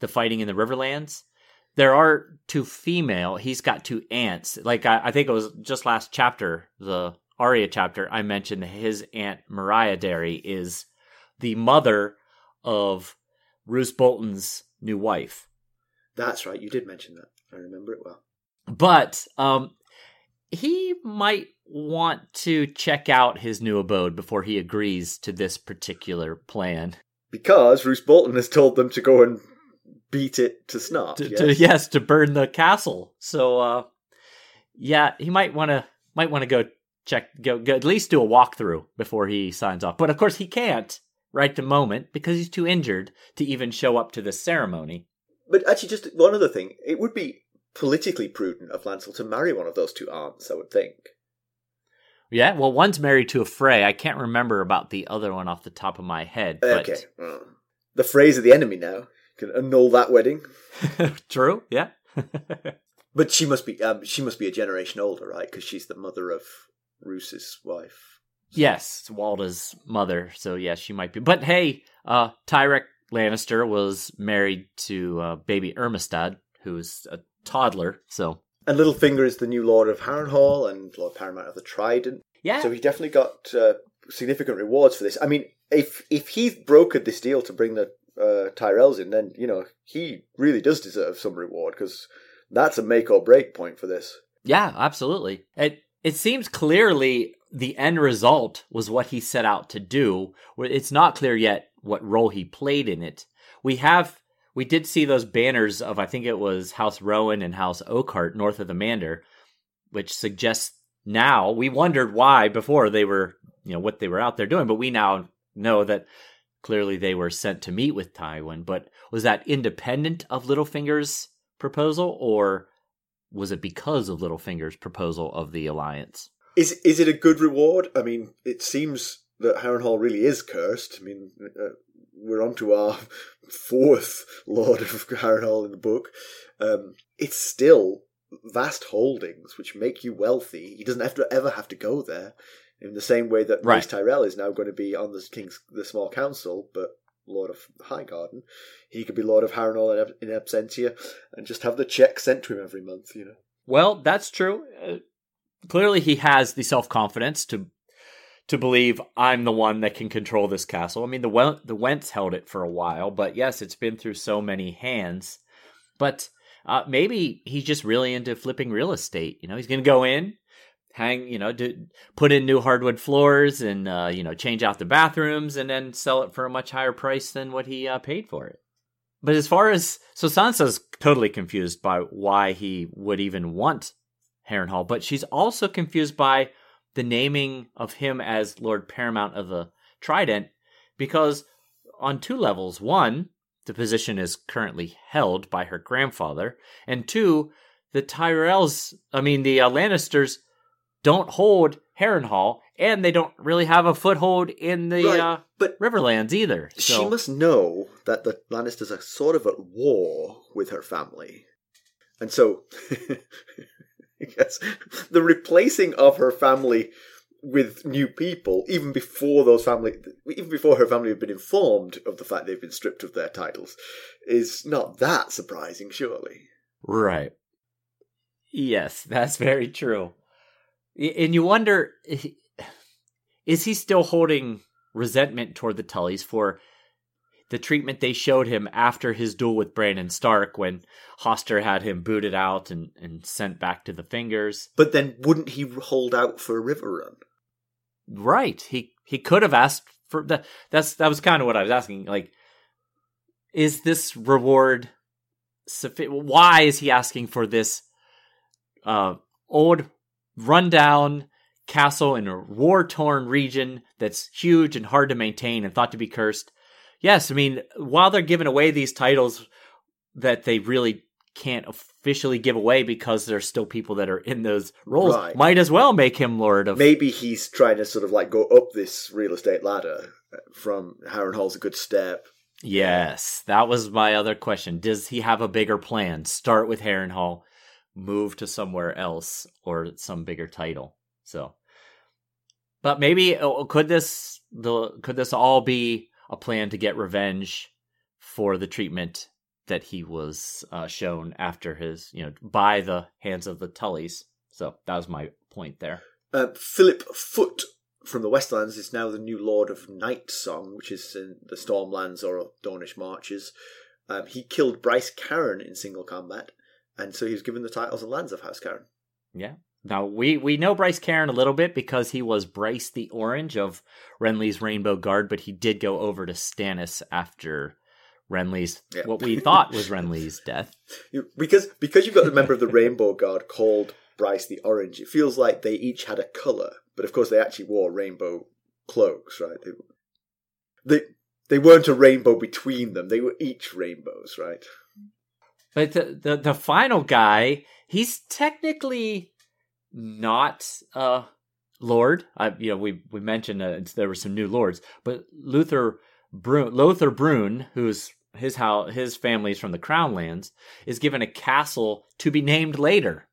the fighting in the Riverlands. There are two female. He's got two aunts. Like I, I think it was just last chapter, the Arya chapter. I mentioned his aunt Mariya Darry is the mother of Roose Bolton's new wife. that's right. You did mention that. I remember it well. But um, he might want to check out his new abode before he agrees to this particular plan. Because Roose Bolton has told them to go and beat it to snuff. To, yes? to yes, to burn the castle. So uh, yeah, he might want to might want to go check go, go at least do a walkthrough before he signs off. But of course he can't right the moment because he's too injured to even show up to the ceremony. But actually, just one other thing. It would be politically prudent of Lancel to marry one of those two aunts, I would think. Yeah, well, one's married to a Frey. I can't remember about the other one off the top of my head. But Okay. well, The phrase of the enemy now. Can annul that wedding. True. Yeah. But she must be um, she must be a generation older, right? Because she's the mother of Roose's wife. Yes, it's Walda's mother. So yes, she might be. But hey, uh, Tyrek Lannister was married to uh, baby Ermesande, who's a toddler. So And Littlefinger is the new Lord of Harrenhal and Lord Paramount of the Trident. yeah, So he definitely got uh, significant rewards for this. I mean, if if he brokered this deal to bring the uh, Tyrells in, then you know he really does deserve some reward because that's a make or break point for this. yeah, absolutely. It it seems clearly the end result was what he set out to do. It's not clear yet what role he played in it. We have we did see those banners of I think it was House Rowan and House Oakhart north of the Mander, which suggests now we wondered why before they were you know what they were out there doing, but we now know that clearly they were sent to meet with Tywin. But was that independent of Littlefinger's proposal, or was it because of Littlefinger's proposal of the alliance? Is is it a good reward? I mean, it seems that Harrenhal really is cursed. I mean, uh, we're on to our fourth Lord of Harrenhal in the book. Um, it's still vast holdings which make you wealthy. He doesn't have to ever have to go there. In the same way that Right. Mace Tyrell is now going to be on the King's the Small Council, but Lord of Highgarden, he could be Lord of Harrenhal in, in absentia and just have the check sent to him every month. You know. Well, that's true. Clearly, he has the self confidence to to believe I'm the one that can control this castle. I mean, the the Whents held it for a while, but yes, it's been through so many hands. But uh, maybe he's just really into flipping real estate. You know, he's going to go in, hang, you know, do, put in new hardwood floors, and uh, you know, change out the bathrooms, and then sell it for a much higher price than what he uh, paid for it. But as far as so Sansa's totally confused by why he would even want Harrenhal, but she's also confused by the naming of him as Lord Paramount of the Trident because on two levels. One, the position is currently held by her grandfather, and two, the Tyrells, I mean the uh, Lannisters don't hold Harrenhal and they don't really have a foothold in the Right, uh, but Riverlands either. So She must know that the Lannisters are sort of at war with her family. And so, yes, the replacing of her family with new people, even before those family, even before her family have been informed of the fact they've been stripped of their titles, is not that surprising, surely. Right. Yes, that's very true. and you wonder is he still holding resentment toward the Tullys for the treatment they showed him after his duel with Brandon Stark when Hoster had him booted out and, and sent back to the fingers. But then wouldn't he hold out for a Riverrun? Right. He he could have asked for that that's that was kind of what I was asking. Like is this reward sufficient why is he asking for this uh old rundown castle in a war torn region that's huge and hard to maintain and thought to be cursed? Yes, I mean, while they're giving away these titles that they really can't officially give away because there's still people that are in those roles, Right. might as well make him Lord of. Maybe he's trying to sort of like go up this real estate ladder from Harrenhal's a good step. Yes, that was my other question. Does he have a bigger plan? Start with Harrenhal, move to somewhere else or some bigger title. So, but maybe uh, could this the could this all be a plan to get revenge for the treatment that he was uh, shown after his you know by the hands of the Tullys? So that was my point there. Uh, Philip Foote from the Westlands is now the new Lord of Nightsong, which is in the Stormlands or Dornish Marches. Um, he killed Bryce Caron in single combat, and so he was given the titles and lands of House Caron. Yeah. Now we we know Bryce Caron a little bit because he was Bryce the Orange of Renly's Rainbow Guard, but he did go over to Stannis after Renly's Yeah. what we thought was Renly's death. Because because you've got a member of the Rainbow Guard called Bryce the Orange, it feels like they each had a colour, but of course they actually wore rainbow cloaks, right? They they, they weren't a rainbow between them; they were each rainbows, right? But the the, the final guy, he's technically not uh lord. I you know we we mentioned uh, there were some new lords, but Luther Brune, Lothor Brune, who's his how his family's from the Crownlands, is given a castle to be named later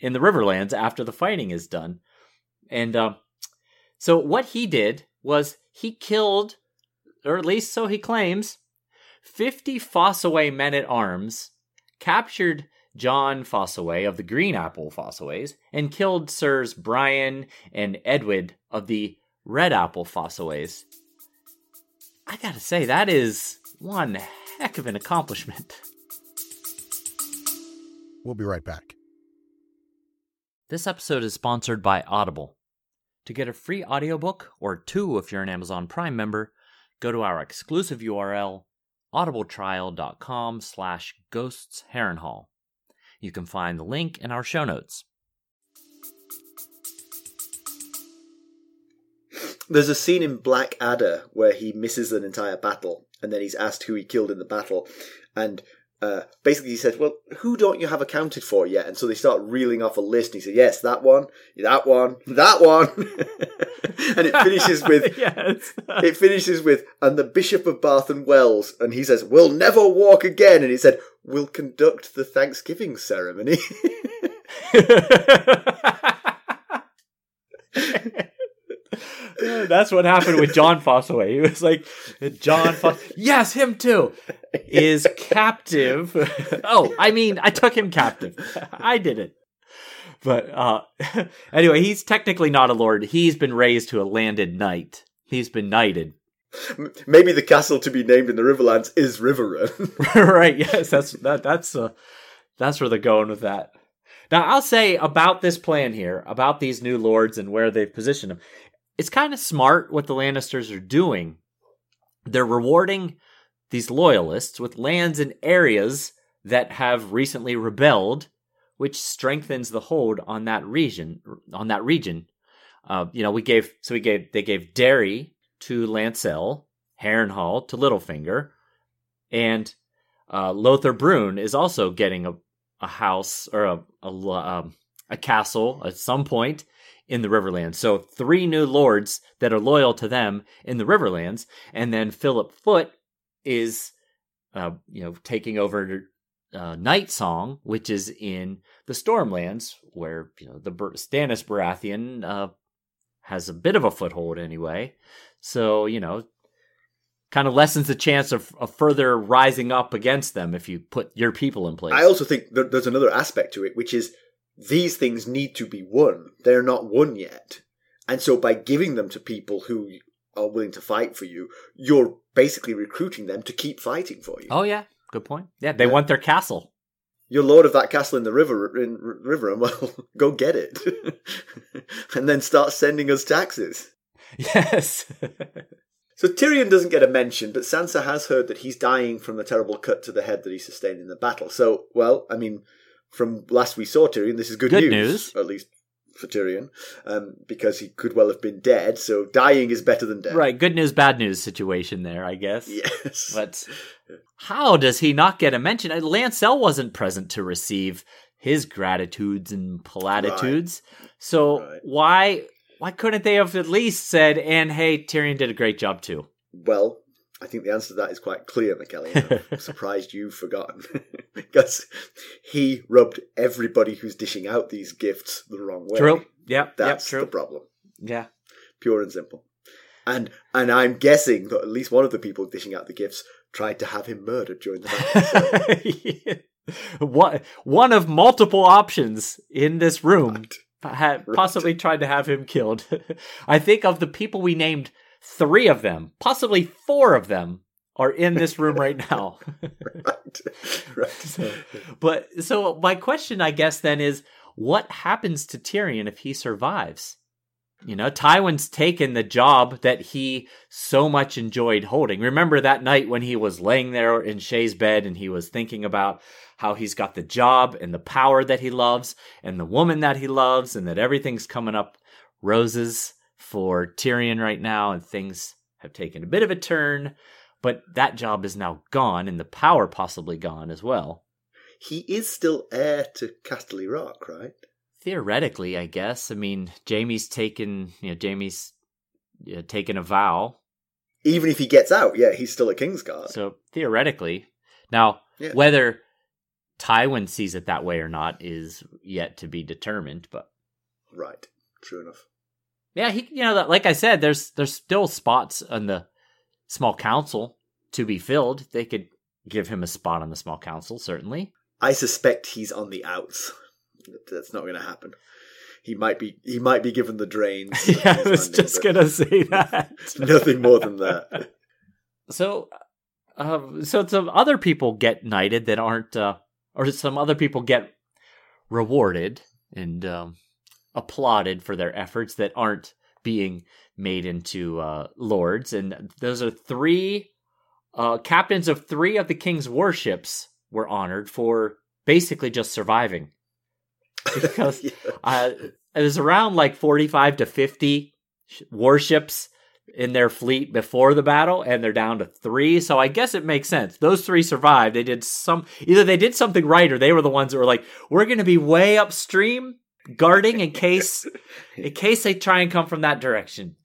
in the Riverlands after the fighting is done. And um, so what he did was he killed, or at least so he claims, 50 Fossoway men at arms, captured Jon Fossoway of the Green Apple Fossoways, and killed Sirs Bryan and Edwyd of the Red Apple Fossoways. I gotta say, that is one heck of an accomplishment. We'll be right back. This episode is sponsored by Audible. To get a free audiobook, or two if you're an Amazon Prime member, go to our exclusive URL, audibletrial.com slash ghosts Harrenhal. You can find the link in our show notes. There's a scene in Blackadder where he misses an entire battle, and then he's asked who he killed in the battle, and uh, basically he said, "Well, who don't you have accounted for yet?" And so they start reeling off a list. And he said, "Yes, that one, that one, that one," and it finishes with. yes. It finishes with, and the Bishop of Bath and Wells, and he says, We'll never walk again. And he said, We'll conduct the Thanksgiving ceremony. That's what happened with Jon Fossoway. He was like, John Foss, yes, him too, is captive. oh, I mean, I took him captive. I did it. But uh, anyway, he's technically not a lord. He's been raised to a landed knight. He's been knighted. Maybe the castle to be named in the Riverlands is Riverrun. right? Yes, that's that. That's uh, that's where they're going with that. Now, I'll say about this plan here, about these new lords and where they've positioned them. It's kind of smart what the Lannisters are doing. They're rewarding these loyalists with lands and areas that have recently rebelled, which strengthens the hold on that region. On that region, uh, you know, we gave so we gave they gave Darry to Lancel, Harrenhal to Littlefinger, and uh, Lothor Brune is also getting a, a house or a a, um, a castle at some point in the Riverlands. So three new lords that are loyal to them in the Riverlands, and then Philip Foote is, uh, you know, taking over uh, Nightsong, which is in the Stormlands, where you know the Stannis Baratheon uh, has a bit of a foothold anyway. So you know, kind of lessens the chance of, of further rising up against them if you put your people in place. I also think there's another aspect to it, which is these things need to be won. They're not won yet. And so by giving them to people who are willing to fight for you, you're basically recruiting them to keep fighting for you. Oh yeah, good point. Yeah, they Yeah. want their castle. You're lord of that castle in the river in river and well go get it. and then start sending us taxes. Yes. So Tyrion doesn't get a mention, but Sansa has heard that he's dying from the terrible cut to the head that he sustained in the battle. So, well, I mean, from last we saw Tyrion, this is good, Good news, news. at least for Tyrion, um, because he could well have been dead. So dying is better than dead. right. Good news, bad news situation there, I guess. Yes. But how does he not get a mention? Uh, Lancel wasn't present to receive his gratitudes and platitudes. So Right. why why couldn't they have at least said, and hey, Tyrion did a great job too? Well, I think the answer to that is quite clear, Mackelly. I'm surprised you've forgotten. because he rubbed everybody who's dishing out these gifts the wrong way. True. Yep. That's yep, the problem. yeah. Pure and simple. And and I'm guessing that at least one of the people dishing out the gifts tried to have him murdered during the battle. one one of multiple options in this room Right. Had Right. possibly tried to have him killed. I think of the people we named, three of them, possibly four of them, are in this room right now. right. right. but so my question, I guess, then is, what happens to Tyrion if he survives? You know, Tywin's taken the job that he so much enjoyed holding. Remember that night when he was laying there in Shae's bed and he was thinking about how he's got the job and the power that he loves and the woman that he loves and that everything's coming up roses for Tyrion right now and things have taken a bit of a turn, but that job is now gone and the power possibly gone as well. He is still heir to Casterly Rock, right? Theoretically, I guess. I mean, Jaime's taken, you know, Jaime's uh, taken a vow. Even if he gets out, yeah, he's still a Kingsguard. So theoretically, now Yeah. whether Tywin sees it that way or not is yet to be determined. But Right. True enough. yeah, he, you know, like I said, there's there's still spots on the small council to be filled. They could give him a spot on the small council, certainly. I suspect he's on the outs. That's not going to happen. He might be. He might be given the drains. yeah, I was Landing, just gonna say that. Nothing more than that. So, uh, so some other people get knighted that aren't, uh, or some other people get rewarded and um, applauded for their efforts that aren't being made into uh, lords, and those are three uh, captains of three of the king's warships were honored for basically just surviving. Because Yeah. uh, it was around like 45 to 50 sh- warships in their fleet before the battle and they're down to three. So i guess it makes sense. Those three survived. They did some either they did something right or they were the ones that were like we're going to be way upstream guarding in case in case they try and come from that direction.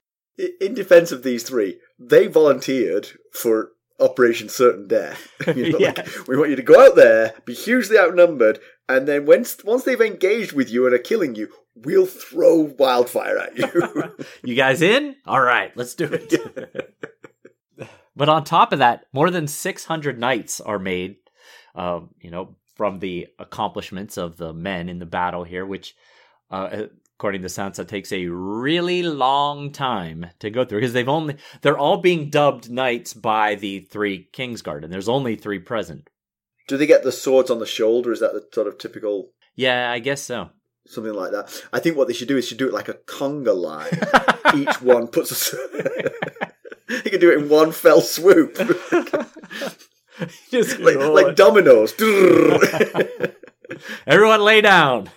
In defense of these three, they volunteered for Operation Certain Death. You know, like, we want you to go out there, be hugely outnumbered, and then once once they've engaged with you and are killing you, we'll throw wildfire at you. you guys in all right let's do it but on top of that more than 600 knights are made um, you know from the accomplishments of the men in the battle here which uh, according to sansa takes a really long time to go through because they've only they're all being dubbed knights by the three kingsguard and there's only three present Do they get the swords on the shoulder? Is that the sort of typical yeah i guess so something like that? I think what they should do is should do it like a conga line. Each one puts a. you can do it in one fell swoop, Just like like dominoes. everyone lay down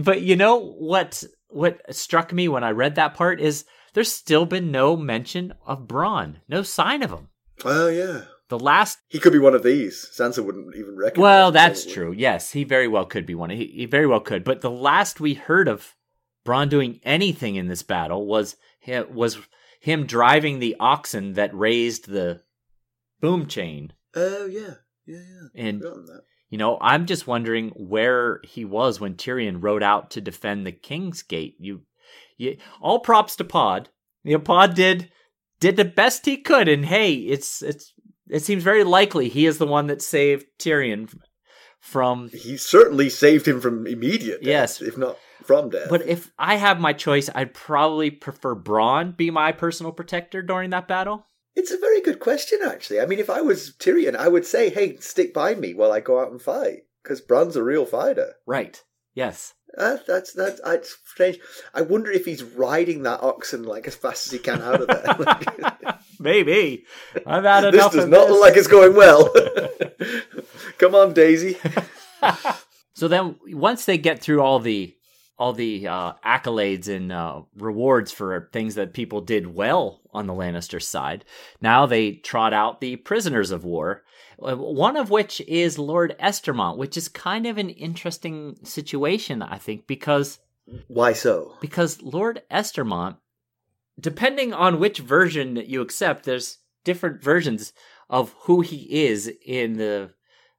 But you know what what struck me when I read that part is there's still been no mention of Bronn. No sign of him. oh yeah, The last he could be one of these. Sansa wouldn't even recognize. Well, him, that's probably. true. Yes, he very well could be one. He, he very well could. But the last we heard of Bronn doing anything in this battle was him, was him driving the oxen that raised the boom chain. Oh yeah, yeah, yeah. And that. You know, I'm just wondering where he was when Tyrion rode out to defend the King's Gate. You, you all props to Pod. You know, Pod did did the best he could, and hey, it's it's it seems very likely he is the one that saved Tyrion from He certainly saved him from immediate death, Yes. if not from death. But if I have my choice, I'd probably prefer Bronn be my personal protector during that battle. It's a very good question, actually. I mean, if I was Tyrion, I would say, "Hey, stick by me while I go out and fight," because Bronn's a real fighter. Right. Yes. Uh, that's that's it's strange. I wonder if he's riding that oxen like as fast as he can out of there. Maybe. I've had this enough does of not this. look like it's going well. Come on, Daisy. So then, once they get through all the all the uh, accolades and uh, rewards for things that people did well on the Lannister side, now they trot out the prisoners of war. uh, One of which is Lord Estermont, which is kind of an interesting situation, I think, because Why so? because Lord Estermont, depending on which version that you accept, there's different versions of who he is in the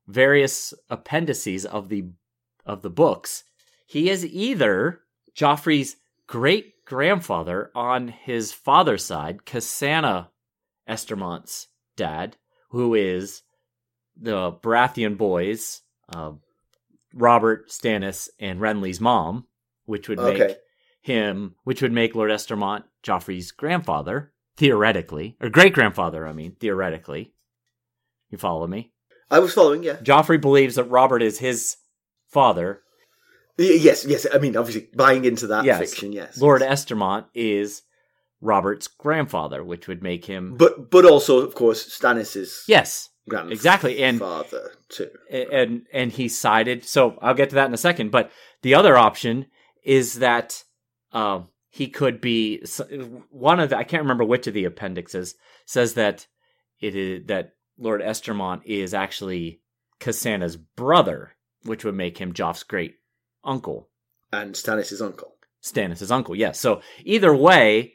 various appendices of the of the books. He is either Joffrey's great grandfather on his father's side, Cassana Estermont's dad, who is the Baratheon boys, uh, Robert Stannis and Renly's mom, which would make him, which would make Lord Estermont Joffrey's grandfather, theoretically, or great grandfather, I mean, theoretically. You follow me? I was following. Yeah. Joffrey believes that Robert is his father. Yes. Yes. I mean, obviously, buying into that Yes. fiction. Yes. Lord Estermont is Robert's grandfather, which would make him. But but also, of course, Stannis's Yes, grandfather exactly, and- father too. and and he sided. So I'll get to that in a second. But the other option is that um, he could be one of the. I can't remember which of the appendixes says that it is that Lord Estermont is actually Cassana's brother, which would make him Joff's great uncle, And Stannis's uncle. Stannis' uncle. Yes. So either way,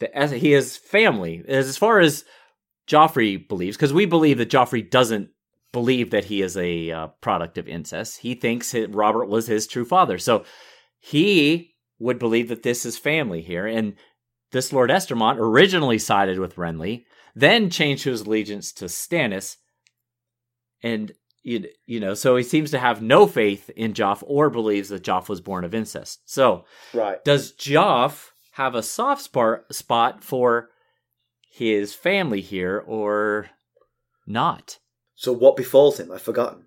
the as he is family. As far as Joffrey believes, because we believe that Joffrey doesn't believe that he is a uh, product of incest. He thinks that Robert was his true father. So he would believe that this is family here. And this Lord Estermont originally sided with Renly, then changed his allegiance to Stannis. And, you, you know, so he seems to have no faith in Joff or believes that Joff was born of incest. So Right. does Joff have a soft spot spot for his family here or not? So what befalls him? I've forgotten.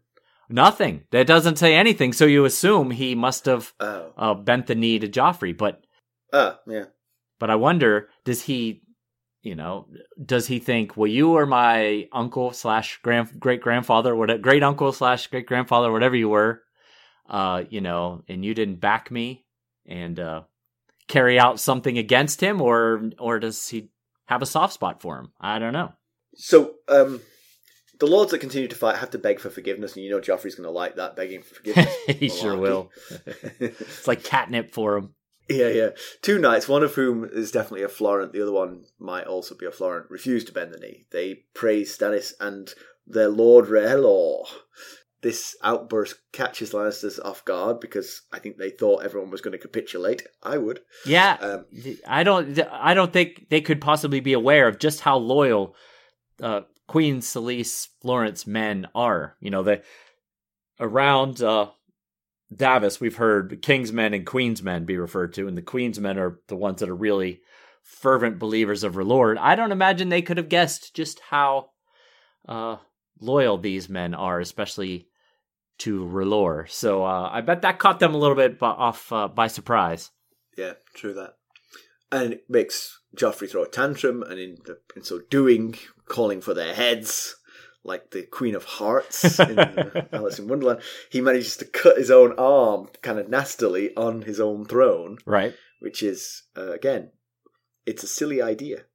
Nothing. That doesn't say anything. So you assume he must have Oh. uh, bent the knee to Joffrey. But Ah, yeah. but I wonder, does he, you know, does he think, well, you were my uncle slash grand great grandfather, what great uncle slash great grandfather, whatever you were, uh, you know, and you didn't back me and uh, carry out something against him, or or does he have a soft spot for him? I don't know. So, um, the lords that continue to fight have to beg for forgiveness, and you know Joffrey's going to like that begging for forgiveness. he sure will. It's like catnip for him. Yeah, yeah. Two knights, one of whom is definitely a Florent, the other one might also be a Florent, refuse to bend the knee. They praise Stannis and their Lord R'hllor. This outburst catches Lannisters off guard because I think they thought everyone was going to capitulate. I would. Yeah, Um, I don't. I don't think they could possibly be aware of just how loyal uh, Queen Selyse Florent's men are. You know, the around uh, Davos, we've heard King's men and Queen's men be referred to, and the Queen's men are the ones that are really fervent believers of Lord. I don't imagine they could have guessed just how uh, loyal these men are, especially to R'hllor. So uh, I bet that caught them a little bit bu- off uh, by surprise. Yeah, true that. And it makes Joffrey throw a tantrum, and in, in so doing, calling for their heads, like the Queen of Hearts in Alice in Wonderland. He manages to cut his own arm kind of nastily on his own throne, Right. which is, uh, again, it's a silly idea.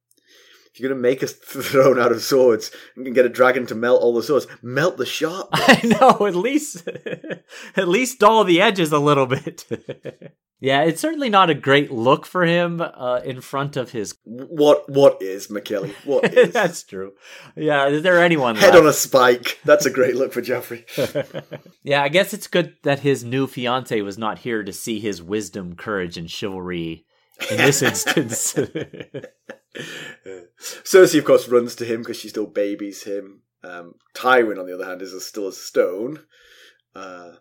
If you're going to make a throne out of swords and get a dragon to melt all the swords, melt the sharp. I know, at least at least dull the edges a little bit. yeah, it's certainly not a great look for him uh, in front of his What what is Mackelly? What is That's true. Yeah, is there anyone head left? on a spike? That's a great look for Joffrey. yeah, I guess it's good that his new fiance was not here to see his wisdom, courage, and chivalry in this instance. Cersei, of course, runs to him because she still babies him. Um, Tywin, on the other hand, is as still as stone. Uh,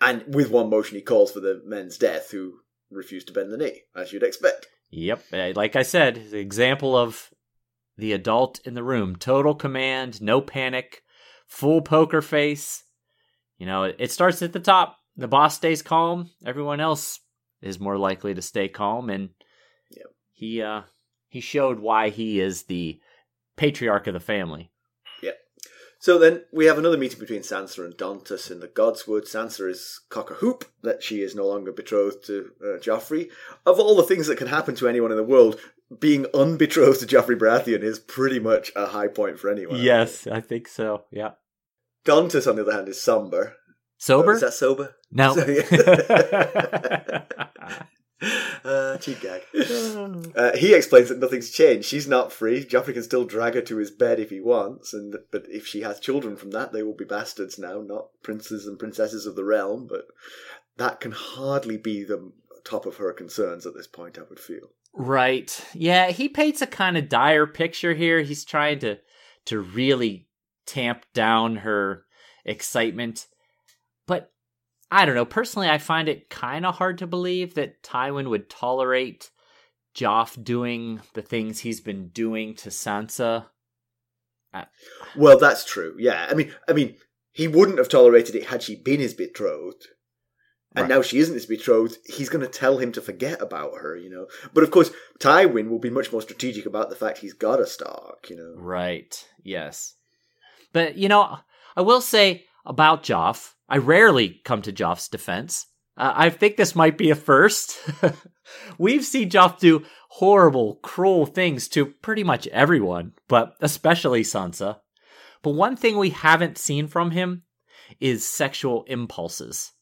and with one motion, he calls for the men's death, who refuse to bend the knee, as you'd expect. Yep. uh, Like I said, the example of the adult in the room. Total command, no panic, full poker face. You know, it, it starts at the top. The boss stays calm. Everyone else is more likely to stay calm. And Yep. he, uh, he showed why he is the patriarch of the family. Yep. So then we have another meeting between Sansa and Dontos in the Godswood. Sansa is cock a hoop that she is no longer betrothed to uh, Joffrey. Of all the things that can happen to anyone in the world, being unbetrothed to Joffrey Baratheon is pretty much a high point for anyone. Yes, I think so. Yeah. Dontos, on the other hand, is somber. Sober? Is that sober? no. So, yeah. uh, cheap gag. Uh, he explains that nothing's changed. She's not free. Joffrey can still drag her to his bed if he wants, and but if she has children from that, they will be bastards now, not princes and princesses of the realm. But that can hardly be the top of her concerns at this point. I would feel. Right. Yeah, he paints a kind of dire picture here. He's trying to to really tamp down her excitement. But I don't know, personally I find it kind of hard to believe that Tywin would tolerate Joff doing the things he's been doing to Sansa. Uh, well, that's true. Yeah, I mean, I mean, he wouldn't have tolerated it had she been his betrothed. And Right. now she isn't his betrothed, he's going to tell him to forget about her, you know. But of course, Tywin will be much more strategic about the fact he's got a Stark, you know. Right. Yes. But you know, I will say about Joff, I rarely come to Joff's defense. Uh, I think this might be a first. We've seen Joff do horrible, cruel things to pretty much everyone, but especially Sansa. But one thing we haven't seen from him is sexual impulses.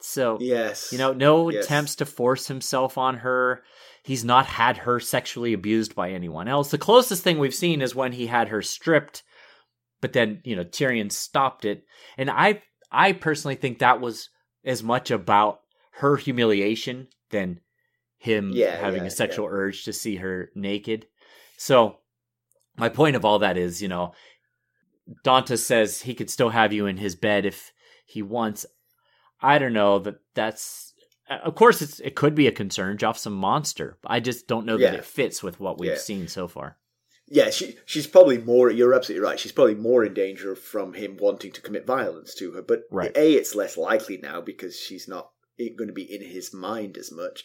So, Yes. you know, no Yes. attempts to force himself on her. He's not had her sexually abused by anyone else. The closest thing we've seen is when he had her stripped, but then, you know, Tyrion stopped it. And I I personally think that was as much about her humiliation than him Yeah, having yeah, a sexual urge to see her naked. So my point of all that is, you know, Dontos says he could still have you in his bed if he wants. I don't know that that's. Uh, of course, it's it could be a concern. Joff's a monster. I just don't know that it fits with what we've Yeah. seen so far. Yeah, she she's probably more. You're absolutely right. She's probably more in danger from him wanting to commit violence to her. But Right. a, it's less likely now because she's not going to be in his mind as much,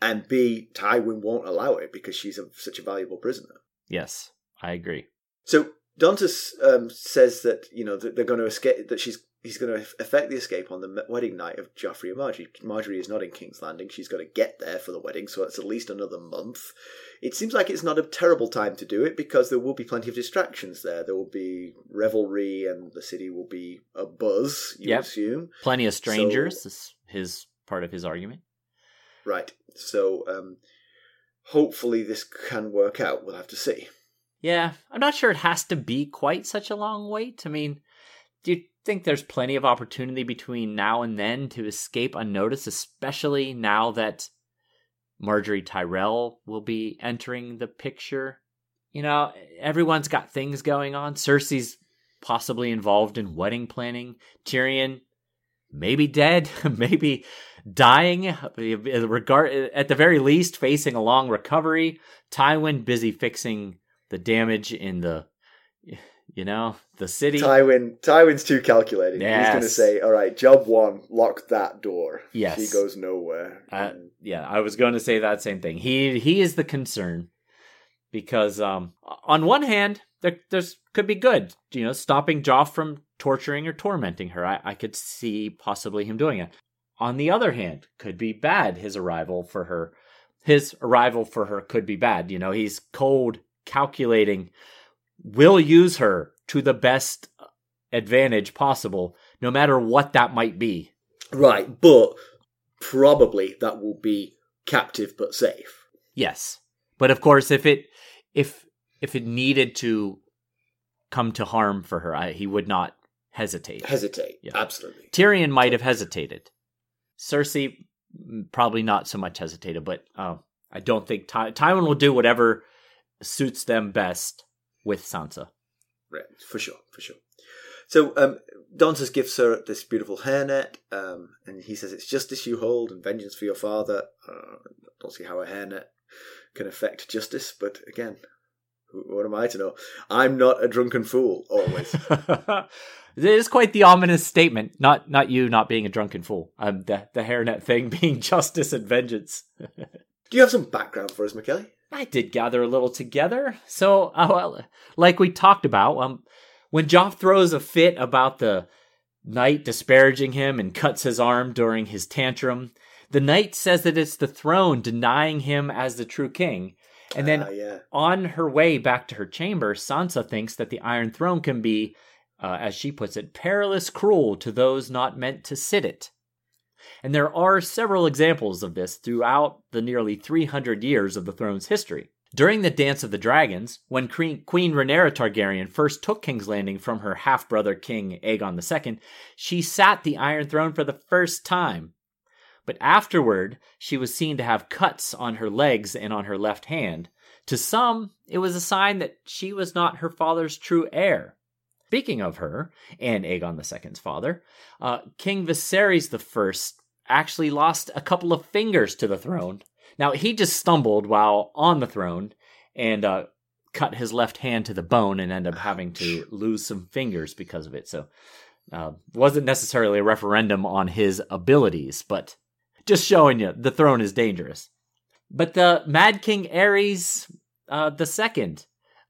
and b, Tywin won't allow it because she's a, such a valuable prisoner. Yes, I agree. So Dontos um, says that you know that they're going to escape. That she's he's going to effect the escape on the wedding night of Joffrey and Margaery. Margaery is not in King's Landing. She's got to get there for the wedding, so it's at least another month. It seems like it's not a terrible time to do it because there will be plenty of distractions there. There will be revelry, and the city will be a buzz. You Yep. assume, Plenty of strangers is his part of his argument. right? So um, hopefully this can work out. We'll have to see. Yeah, I'm not sure it has to be quite such a long wait. I mean, do you think there's plenty of opportunity between now and then to escape unnoticed, especially now that Margaery Tyrell will be entering the picture? You know, everyone's got things going on. Cersei's possibly involved in wedding planning. Tyrion maybe dead, maybe dying, at the very least facing a long recovery. Tywin busy fixing the damage in the you know, the city. Tywin Tywin's too calculating. He's going to say, "All right, job one, lock that door." Yes. he goes nowhere. Uh, yeah, I was going to say that same thing. He he is the concern because um on one hand there there's could be good, you know, stopping Joff from torturing or tormenting her. I, I could see possibly him doing it. On the other hand, could be bad his arrival for her. His arrival for her could be bad. You know, he's cold, calculating, will use her to the best advantage possible, no matter what that might be. right, but probably that will be captive but safe. Yes. But of course if it if if it needed to come to harm for her, I, he would not hesitate. Hesitate, Yeah. absolutely. Tyrion might have hesitated. Cersei mm, probably not so much hesitated, but uh, I don't think Ty- Tywin will do whatever suits them best with Sansa. Right, for sure, for sure. So um, Dontos gives her this beautiful hairnet, um, and he says it's justice you hold and vengeance for your father. Uh, don't see how a hairnet can affect justice, but again, what am I to know? I'm not a drunken fool. Always. it is quite the ominous statement. Not not you not being a drunken fool. Um, the the hairnet thing being justice and vengeance. Do you have some background for us, Mackelly? I did gather a little together. So, uh, well, like we talked about, um, when Joff throws a fit about the knight disparaging him and cuts his arm during his tantrum, the knight says that it's the throne denying him as the true king. And then Ah, yeah. on her way back to her chamber, Sansa thinks that the Iron Throne can be, uh, as she puts it, perilous cruel to those not meant to sit it. And there are several examples of this throughout the nearly 300 years of the throne's history. During the Dance of the Dragons, when Queen, Rhaenyra Targaryen first took King's Landing from her half brother King Aegon II, she sat the Iron Throne for the first time. But afterward, she was seen to have cuts on her legs and on her left hand. To some, it was a sign that she was not her father's true heir. Speaking of her, and Aegon II's father, uh, King Viserys I actually lost a couple of fingers to the throne. Now, he just stumbled while on the throne and uh, cut his left hand to the bone and ended up having to lose some fingers because of it. So, uh, wasn't necessarily a referendum on his abilities, but just showing you the throne is dangerous. But the Mad King Aerys uh, the second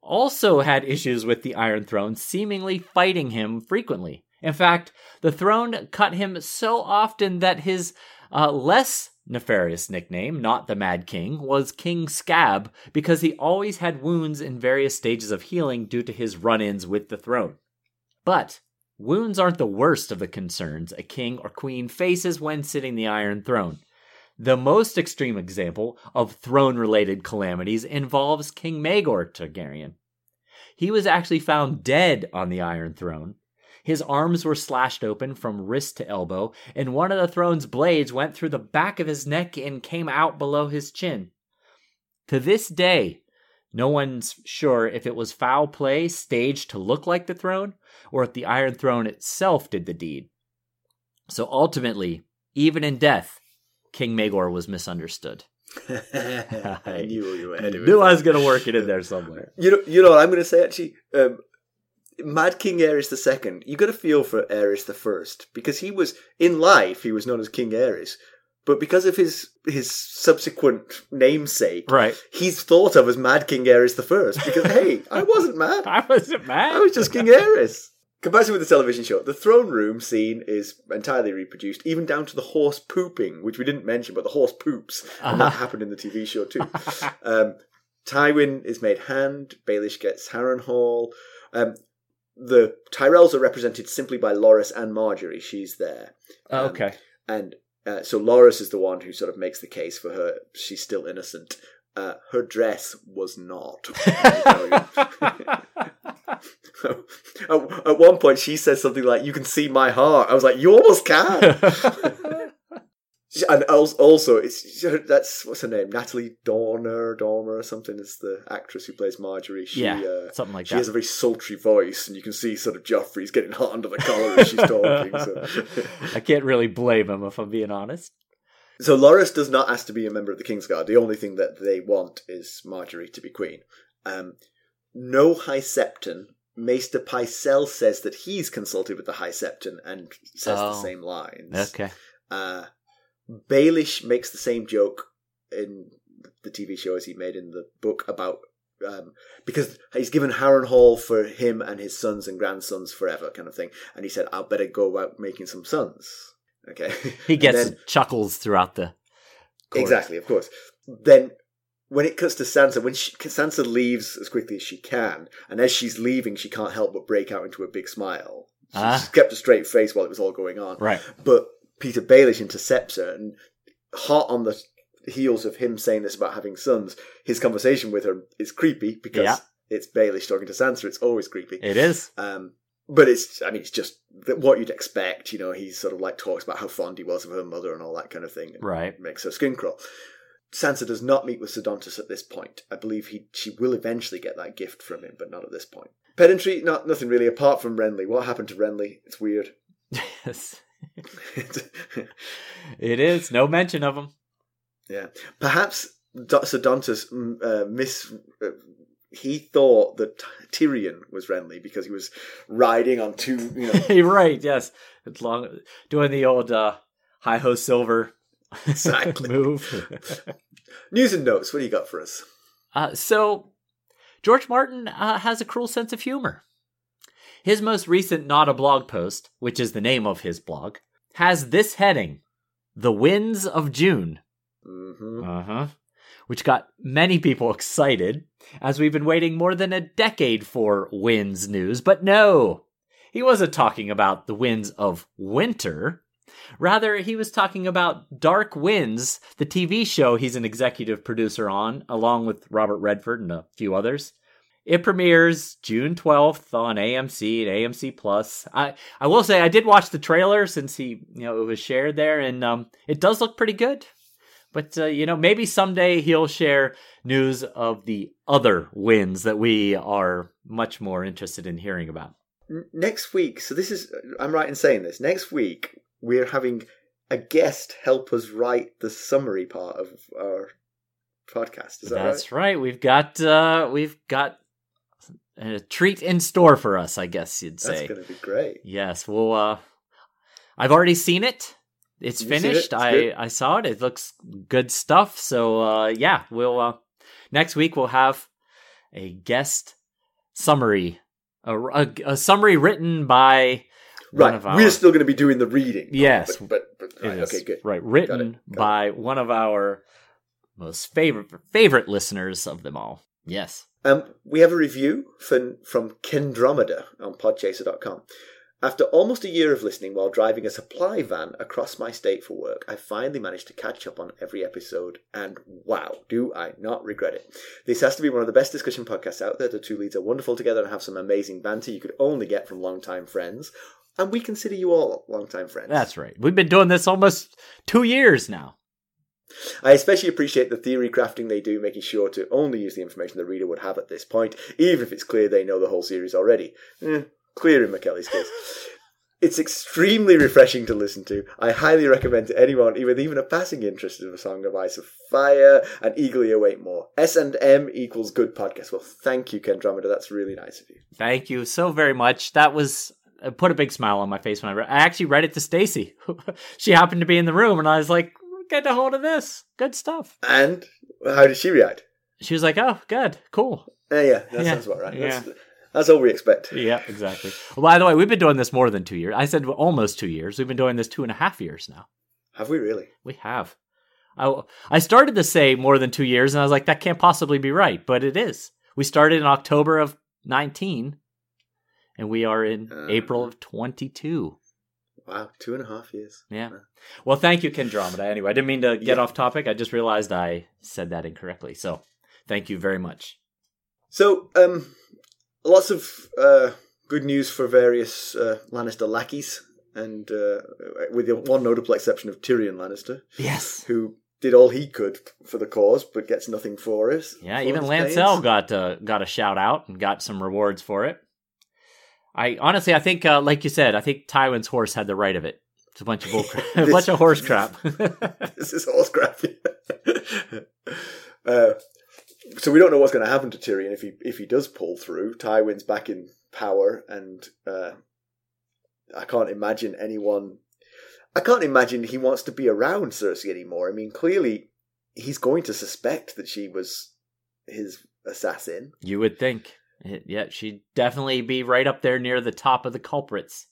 also had issues with the Iron Throne, seemingly fighting him frequently. In fact, the throne cut him so often that his uh, less nefarious nickname, not the Mad King, was King Scab because he always had wounds in various stages of healing due to his run ins with the throne. But wounds aren't the worst of the concerns a king or queen faces when sitting the Iron Throne. The most extreme example of throne related calamities involves King Maegor Targaryen. He was actually found dead on the Iron Throne. His arms were slashed open from wrist to elbow, and one of the throne's blades went through the back of his neck and came out below his chin. To this day, no one's sure if it was foul play staged to look like the throne, or if the Iron Throne itself did the deed. So ultimately, even in death, King Maegor was misunderstood. I knew you were Knew I was going to work it in there somewhere. You know, you know what I'm going to say actually. Um, Mad King Aerys the Second. You got to feel for Aerys the First because he was in life he was known as King Aerys, but because of his his subsequent namesake, Right. he's thought of as Mad King Aerys the First because hey, I wasn't mad. I wasn't mad. I was just King Aerys. Comparison with the television show, the throne room scene is entirely reproduced, even down to the horse pooping, which we didn't mention, but the horse poops, and that happened in the TV show too. um, Tywin is made hand. Baelish gets Harrenhal. Um, the Tyrells are represented simply by Loras and Margaery. She's there, Oh, Um, okay. and uh, so Loras is the one who sort of makes the case for her. She's still innocent. Uh, her dress was not. at, one point, she says something like, "You can see my heart." I was like, "You almost can." and also, it's that's what's her name, Natalie Dormer, Dormer or something. Is the actress who plays Margaery? She, yeah, uh, something like she that. has a very sultry voice, and you can see sort of Joffrey's getting hot under the collar as she's talking. So. I can't really blame him if I'm being honest. So Loras does not ask to be a member of the Kingsguard. The only thing that they want is Margaery to be queen. Um, no High Septon. Maester Pycelle says that he's consulted with the High Septon and says the Oh. same lines. Okay. Uh, Baelish makes the same joke in the TV show as he made in the book about um, because he's given Harrenhal for him and his sons and grandsons forever, kind of thing. And he said, "I'll better go out making some sons." Okay, He gets then- chuckles throughout the. Exactly, of course. Then when it cuts to Sansa, when she, Sansa leaves as quickly as she can, and as she's leaving, she can't help but break out into a big smile. She, Ah. She's kept a straight face while it was all going on. Right. But Petyr Baelish intercepts her, and hot on the heels of him saying this about having sons, his conversation with her is creepy because Yeah. it's Baelish talking to Sansa. It's always creepy. It is. Um, but it's, I mean, it's just what you'd expect. You know, he sort of like talks about how fond he was of her mother and all that kind of thing. and Right. Makes her skin crawl. Sansa does not meet with Ser Dontos at this point. I believe he she will eventually get that gift from him, but not at this point. Pedantry, not nothing really apart from Renly. What happened to Renly? It's weird. Yes. it is. No mention of him. yeah, perhaps Do- Ser Dontos mm, uh, miss. Uh, he thought that Tyrion was Renly because he was riding on two. You know, You're right. Yes, it's long doing the old uh, high ho silver Exactly. move. News and notes. What do you got for us? Uh, so, George Martin uh, has a cruel sense of humor. His most recent Not a Blog post, which is the name of his blog, has this heading The Winds of June. hmm Uh huh. Which got many people excited, as we've been waiting more than a decade for winds news. But no, he wasn't talking about the winds of winter. Rather, he was talking about Dark Winds, the TV show he's an executive producer on, along with Robert Redford and a few others. It premieres June 12th on AMC and AMC Plus. I, I will say I did watch the trailer since he, you know, it was shared there and um, it does look pretty good. But uh, you know, maybe someday he'll share news of the other wins that we are much more interested in hearing about. Next week. So this is. I'm right in saying this. Next week we're having a guest help us write the summary part of our podcast. Is that That's right. We've got uh, we've got a treat in store for us, I guess you'd say. That's going to be great. Yes, well, uh, I've already seen it. It's You've seen it? finished. It's I good? I saw it. It looks good stuff. So uh, yeah, we'll uh, next week we'll have a guest summary, a, a, a summary written by one Right. of our We're still going to be doing the reading. Yes. But, but, but right, okay, good. right written Got by one of our most favorite favorite listeners of them all. Yes. Um, we have a review from, from Kendromeda on podchaser.com. After almost a year of listening while driving a supply van across my state for work, I finally managed to catch up on every episode, and wow, do I not regret it. This has to be one of the best discussion podcasts out there. The two leads are wonderful together and have some amazing banter you could only get from longtime friends. And we consider you all longtime friends. That's right. We've been doing this almost two years now. I especially appreciate the theory crafting they do, making sure to only use the information the reader would have at this point, even if it's clear they know the whole series already. Eh, clear in Mackelly's case. It's extremely refreshing to listen to. I highly recommend to anyone with even a passing interest in A Song of Ice of Fire and eagerly await more. S&M equals good podcast. Well, thank you, Kendromeda. That's really nice of you. Thank you so very much. That was it put a big smile on my face when I read. I actually read it to Stacy. she happened to be in the room, and I was like, "Get a hold of this. Good stuff." And how did she react? She was like, "Oh, good, cool." Yeah, that Yeah, sounds about right. yeah. That's, that's all we expect. Yeah, exactly. Well, by the way, we've been doing this more than two years. I said almost two years. We've been doing this two and a half years now. Have we really? We have. I, I started to say more than two years, and I was like, that can't possibly be right, but it is. We started in October of 19, and we are in Uh. April of 22. Wow, two and a half years. Yeah. Well, thank you, Kendromeda. Anyway, I didn't mean to get Yeah. off topic. I just realized I said that incorrectly. So thank you very much. So, um, lots of uh, good news for various uh, Lannister lackeys, and uh, with the one notable exception of Tyrion Lannister, Yes. who did all he could for the cause, but gets nothing for it. Yeah, for even Lancel pains. got uh, got a shout out and got some rewards for it. I honestly, I think, uh, like you said, I think Tywin's horse had the right of it. It's a bunch of bull crap, a bunch of horse crap. this is horse crap. uh, so we don't know what's going to happen to Tyrion if he if he does pull through. Tywin's back in power, and uh, I can't imagine anyone. I can't imagine he wants to be around Cersei anymore. I mean, clearly he's going to suspect that she was his assassin. you would think, yeah, she'd definitely be right up there near the top of the culprits.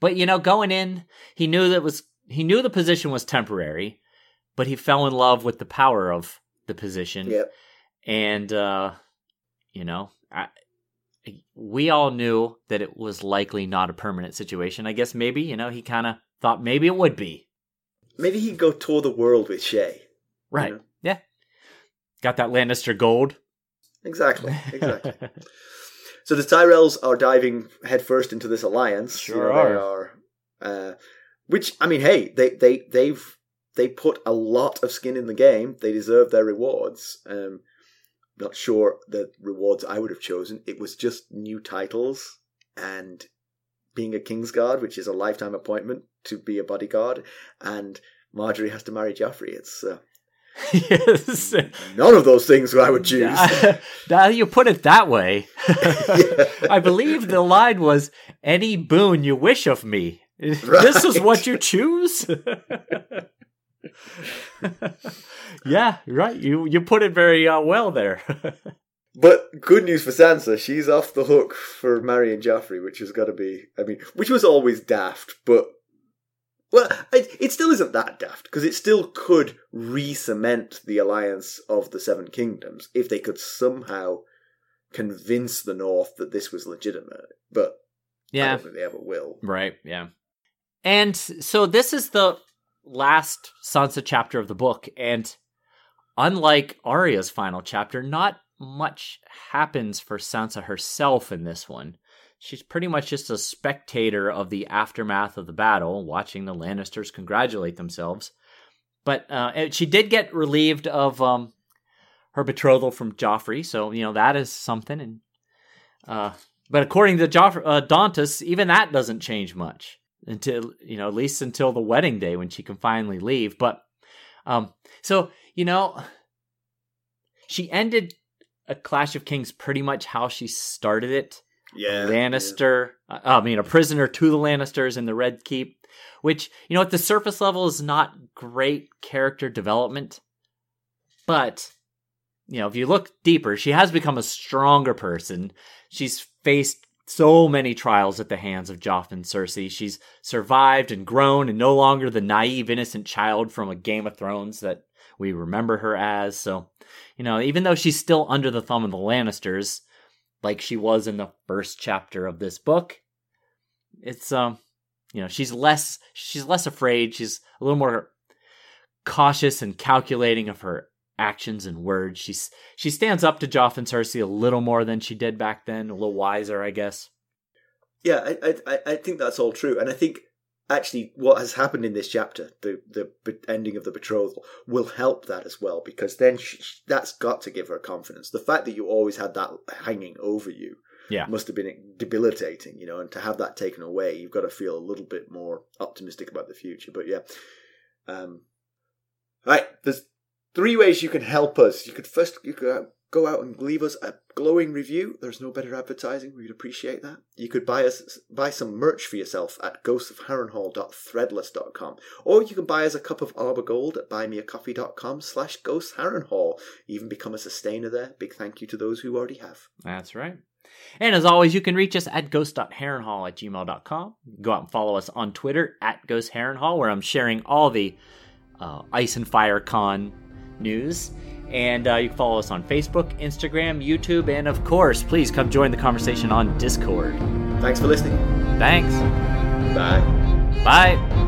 But you know, going in, he knew that was he knew the position was temporary, but he fell in love with the power of the position. Yep. and uh you know I, we all knew that it was likely not a permanent situation i guess maybe you know he kind of thought maybe it would be Maybe he'd go tour the world with Shae. right know? yeah got that lannister gold Exactly. Exactly. So the Tyrells are diving headfirst into this alliance. Sure You know, They are. Uh, which I mean, hey, they they they've they put a lot of skin in the game. They deserve their rewards. Um, not sure the rewards I would have chosen. It was just new titles and being a Kingsguard, which is a lifetime appointment to be a bodyguard, and Margaery has to marry Joffrey. It's uh, yes. none of those things I would choose. now you put it that way. I believe the line was, "Any boon you wish of me." Right. This is what you choose. yeah, right. You you put it very uh, well there. but good news for Sansa, she's off the hook for marrying Joffrey, which has got to be. I mean, which was always daft, but well, it, it still isn't that daft because it still could re-cement the alliance of the Seven Kingdoms if they could somehow convince the North that this was legitimate. But yeah, I don't think they ever will. Right. Yeah. And so this is the last Sansa chapter of the book, and unlike Arya's final chapter, not much happens for Sansa herself in this one. She's pretty much just a spectator of the aftermath of the battle, watching the Lannisters congratulate themselves. But uh, she did get relieved of um, her betrothal from Joffrey, so you know that is something. And uh, but according to Joff- uh, even that doesn't change much until you know at least until the wedding day when she can finally leave. But um, so you know, she ended a Clash of Kings pretty much how she started it. Yeah, Lannister. Yeah. Uh, I mean, a prisoner to the Lannisters in the Red Keep, which you know at the surface level is not great character development, but you know if you look deeper, she has become a stronger person. She's faced so many trials at the hands of Joff and Cersei. She's survived and grown and no longer the naive, innocent child from a Game of Thrones that we remember her as. So, you know, even though she's still under the thumb of the Lannisters, like she was in the first chapter of this book, it's um, you know, she's less she's less afraid. She's a little more cautious and calculating of her actions and words. She's she stands up to Joff and Cersei a little more than she did back then, a little wiser, I guess. Yeah, I I, I think that's all true, and I think actually what has happened in this chapter, the the ending of the betrothal, will help that as well because then she, that's got to give her confidence. The fact that you always had that hanging over you. Yeah. Must have been debilitating, you know, and to have that taken away, you've got to feel a little bit more optimistic about the future. But yeah. Um, right, there's three ways you can help us. You could first you could uh, go out and leave us a glowing review. There's no better advertising. We'd appreciate that. You could buy us buy some merch for yourself at ghostsofharrenhal.threadless.com. Or you can buy us a cup of Arbor Gold at buymeacoffee.com slash ghostharrenhal. Even become a sustainer there. Big thank you to those who already have. That's right. And as always, you can reach us at ghost.harrenhal at gmail.com. Go out and follow us on Twitter at ghostharrenhal, where I'm sharing all the uh, Ice and Fire Con news. And uh, you can follow us on Facebook, Instagram, YouTube, and of course, please come join the conversation on Discord. Thanks for listening. Thanks. Bye. Bye.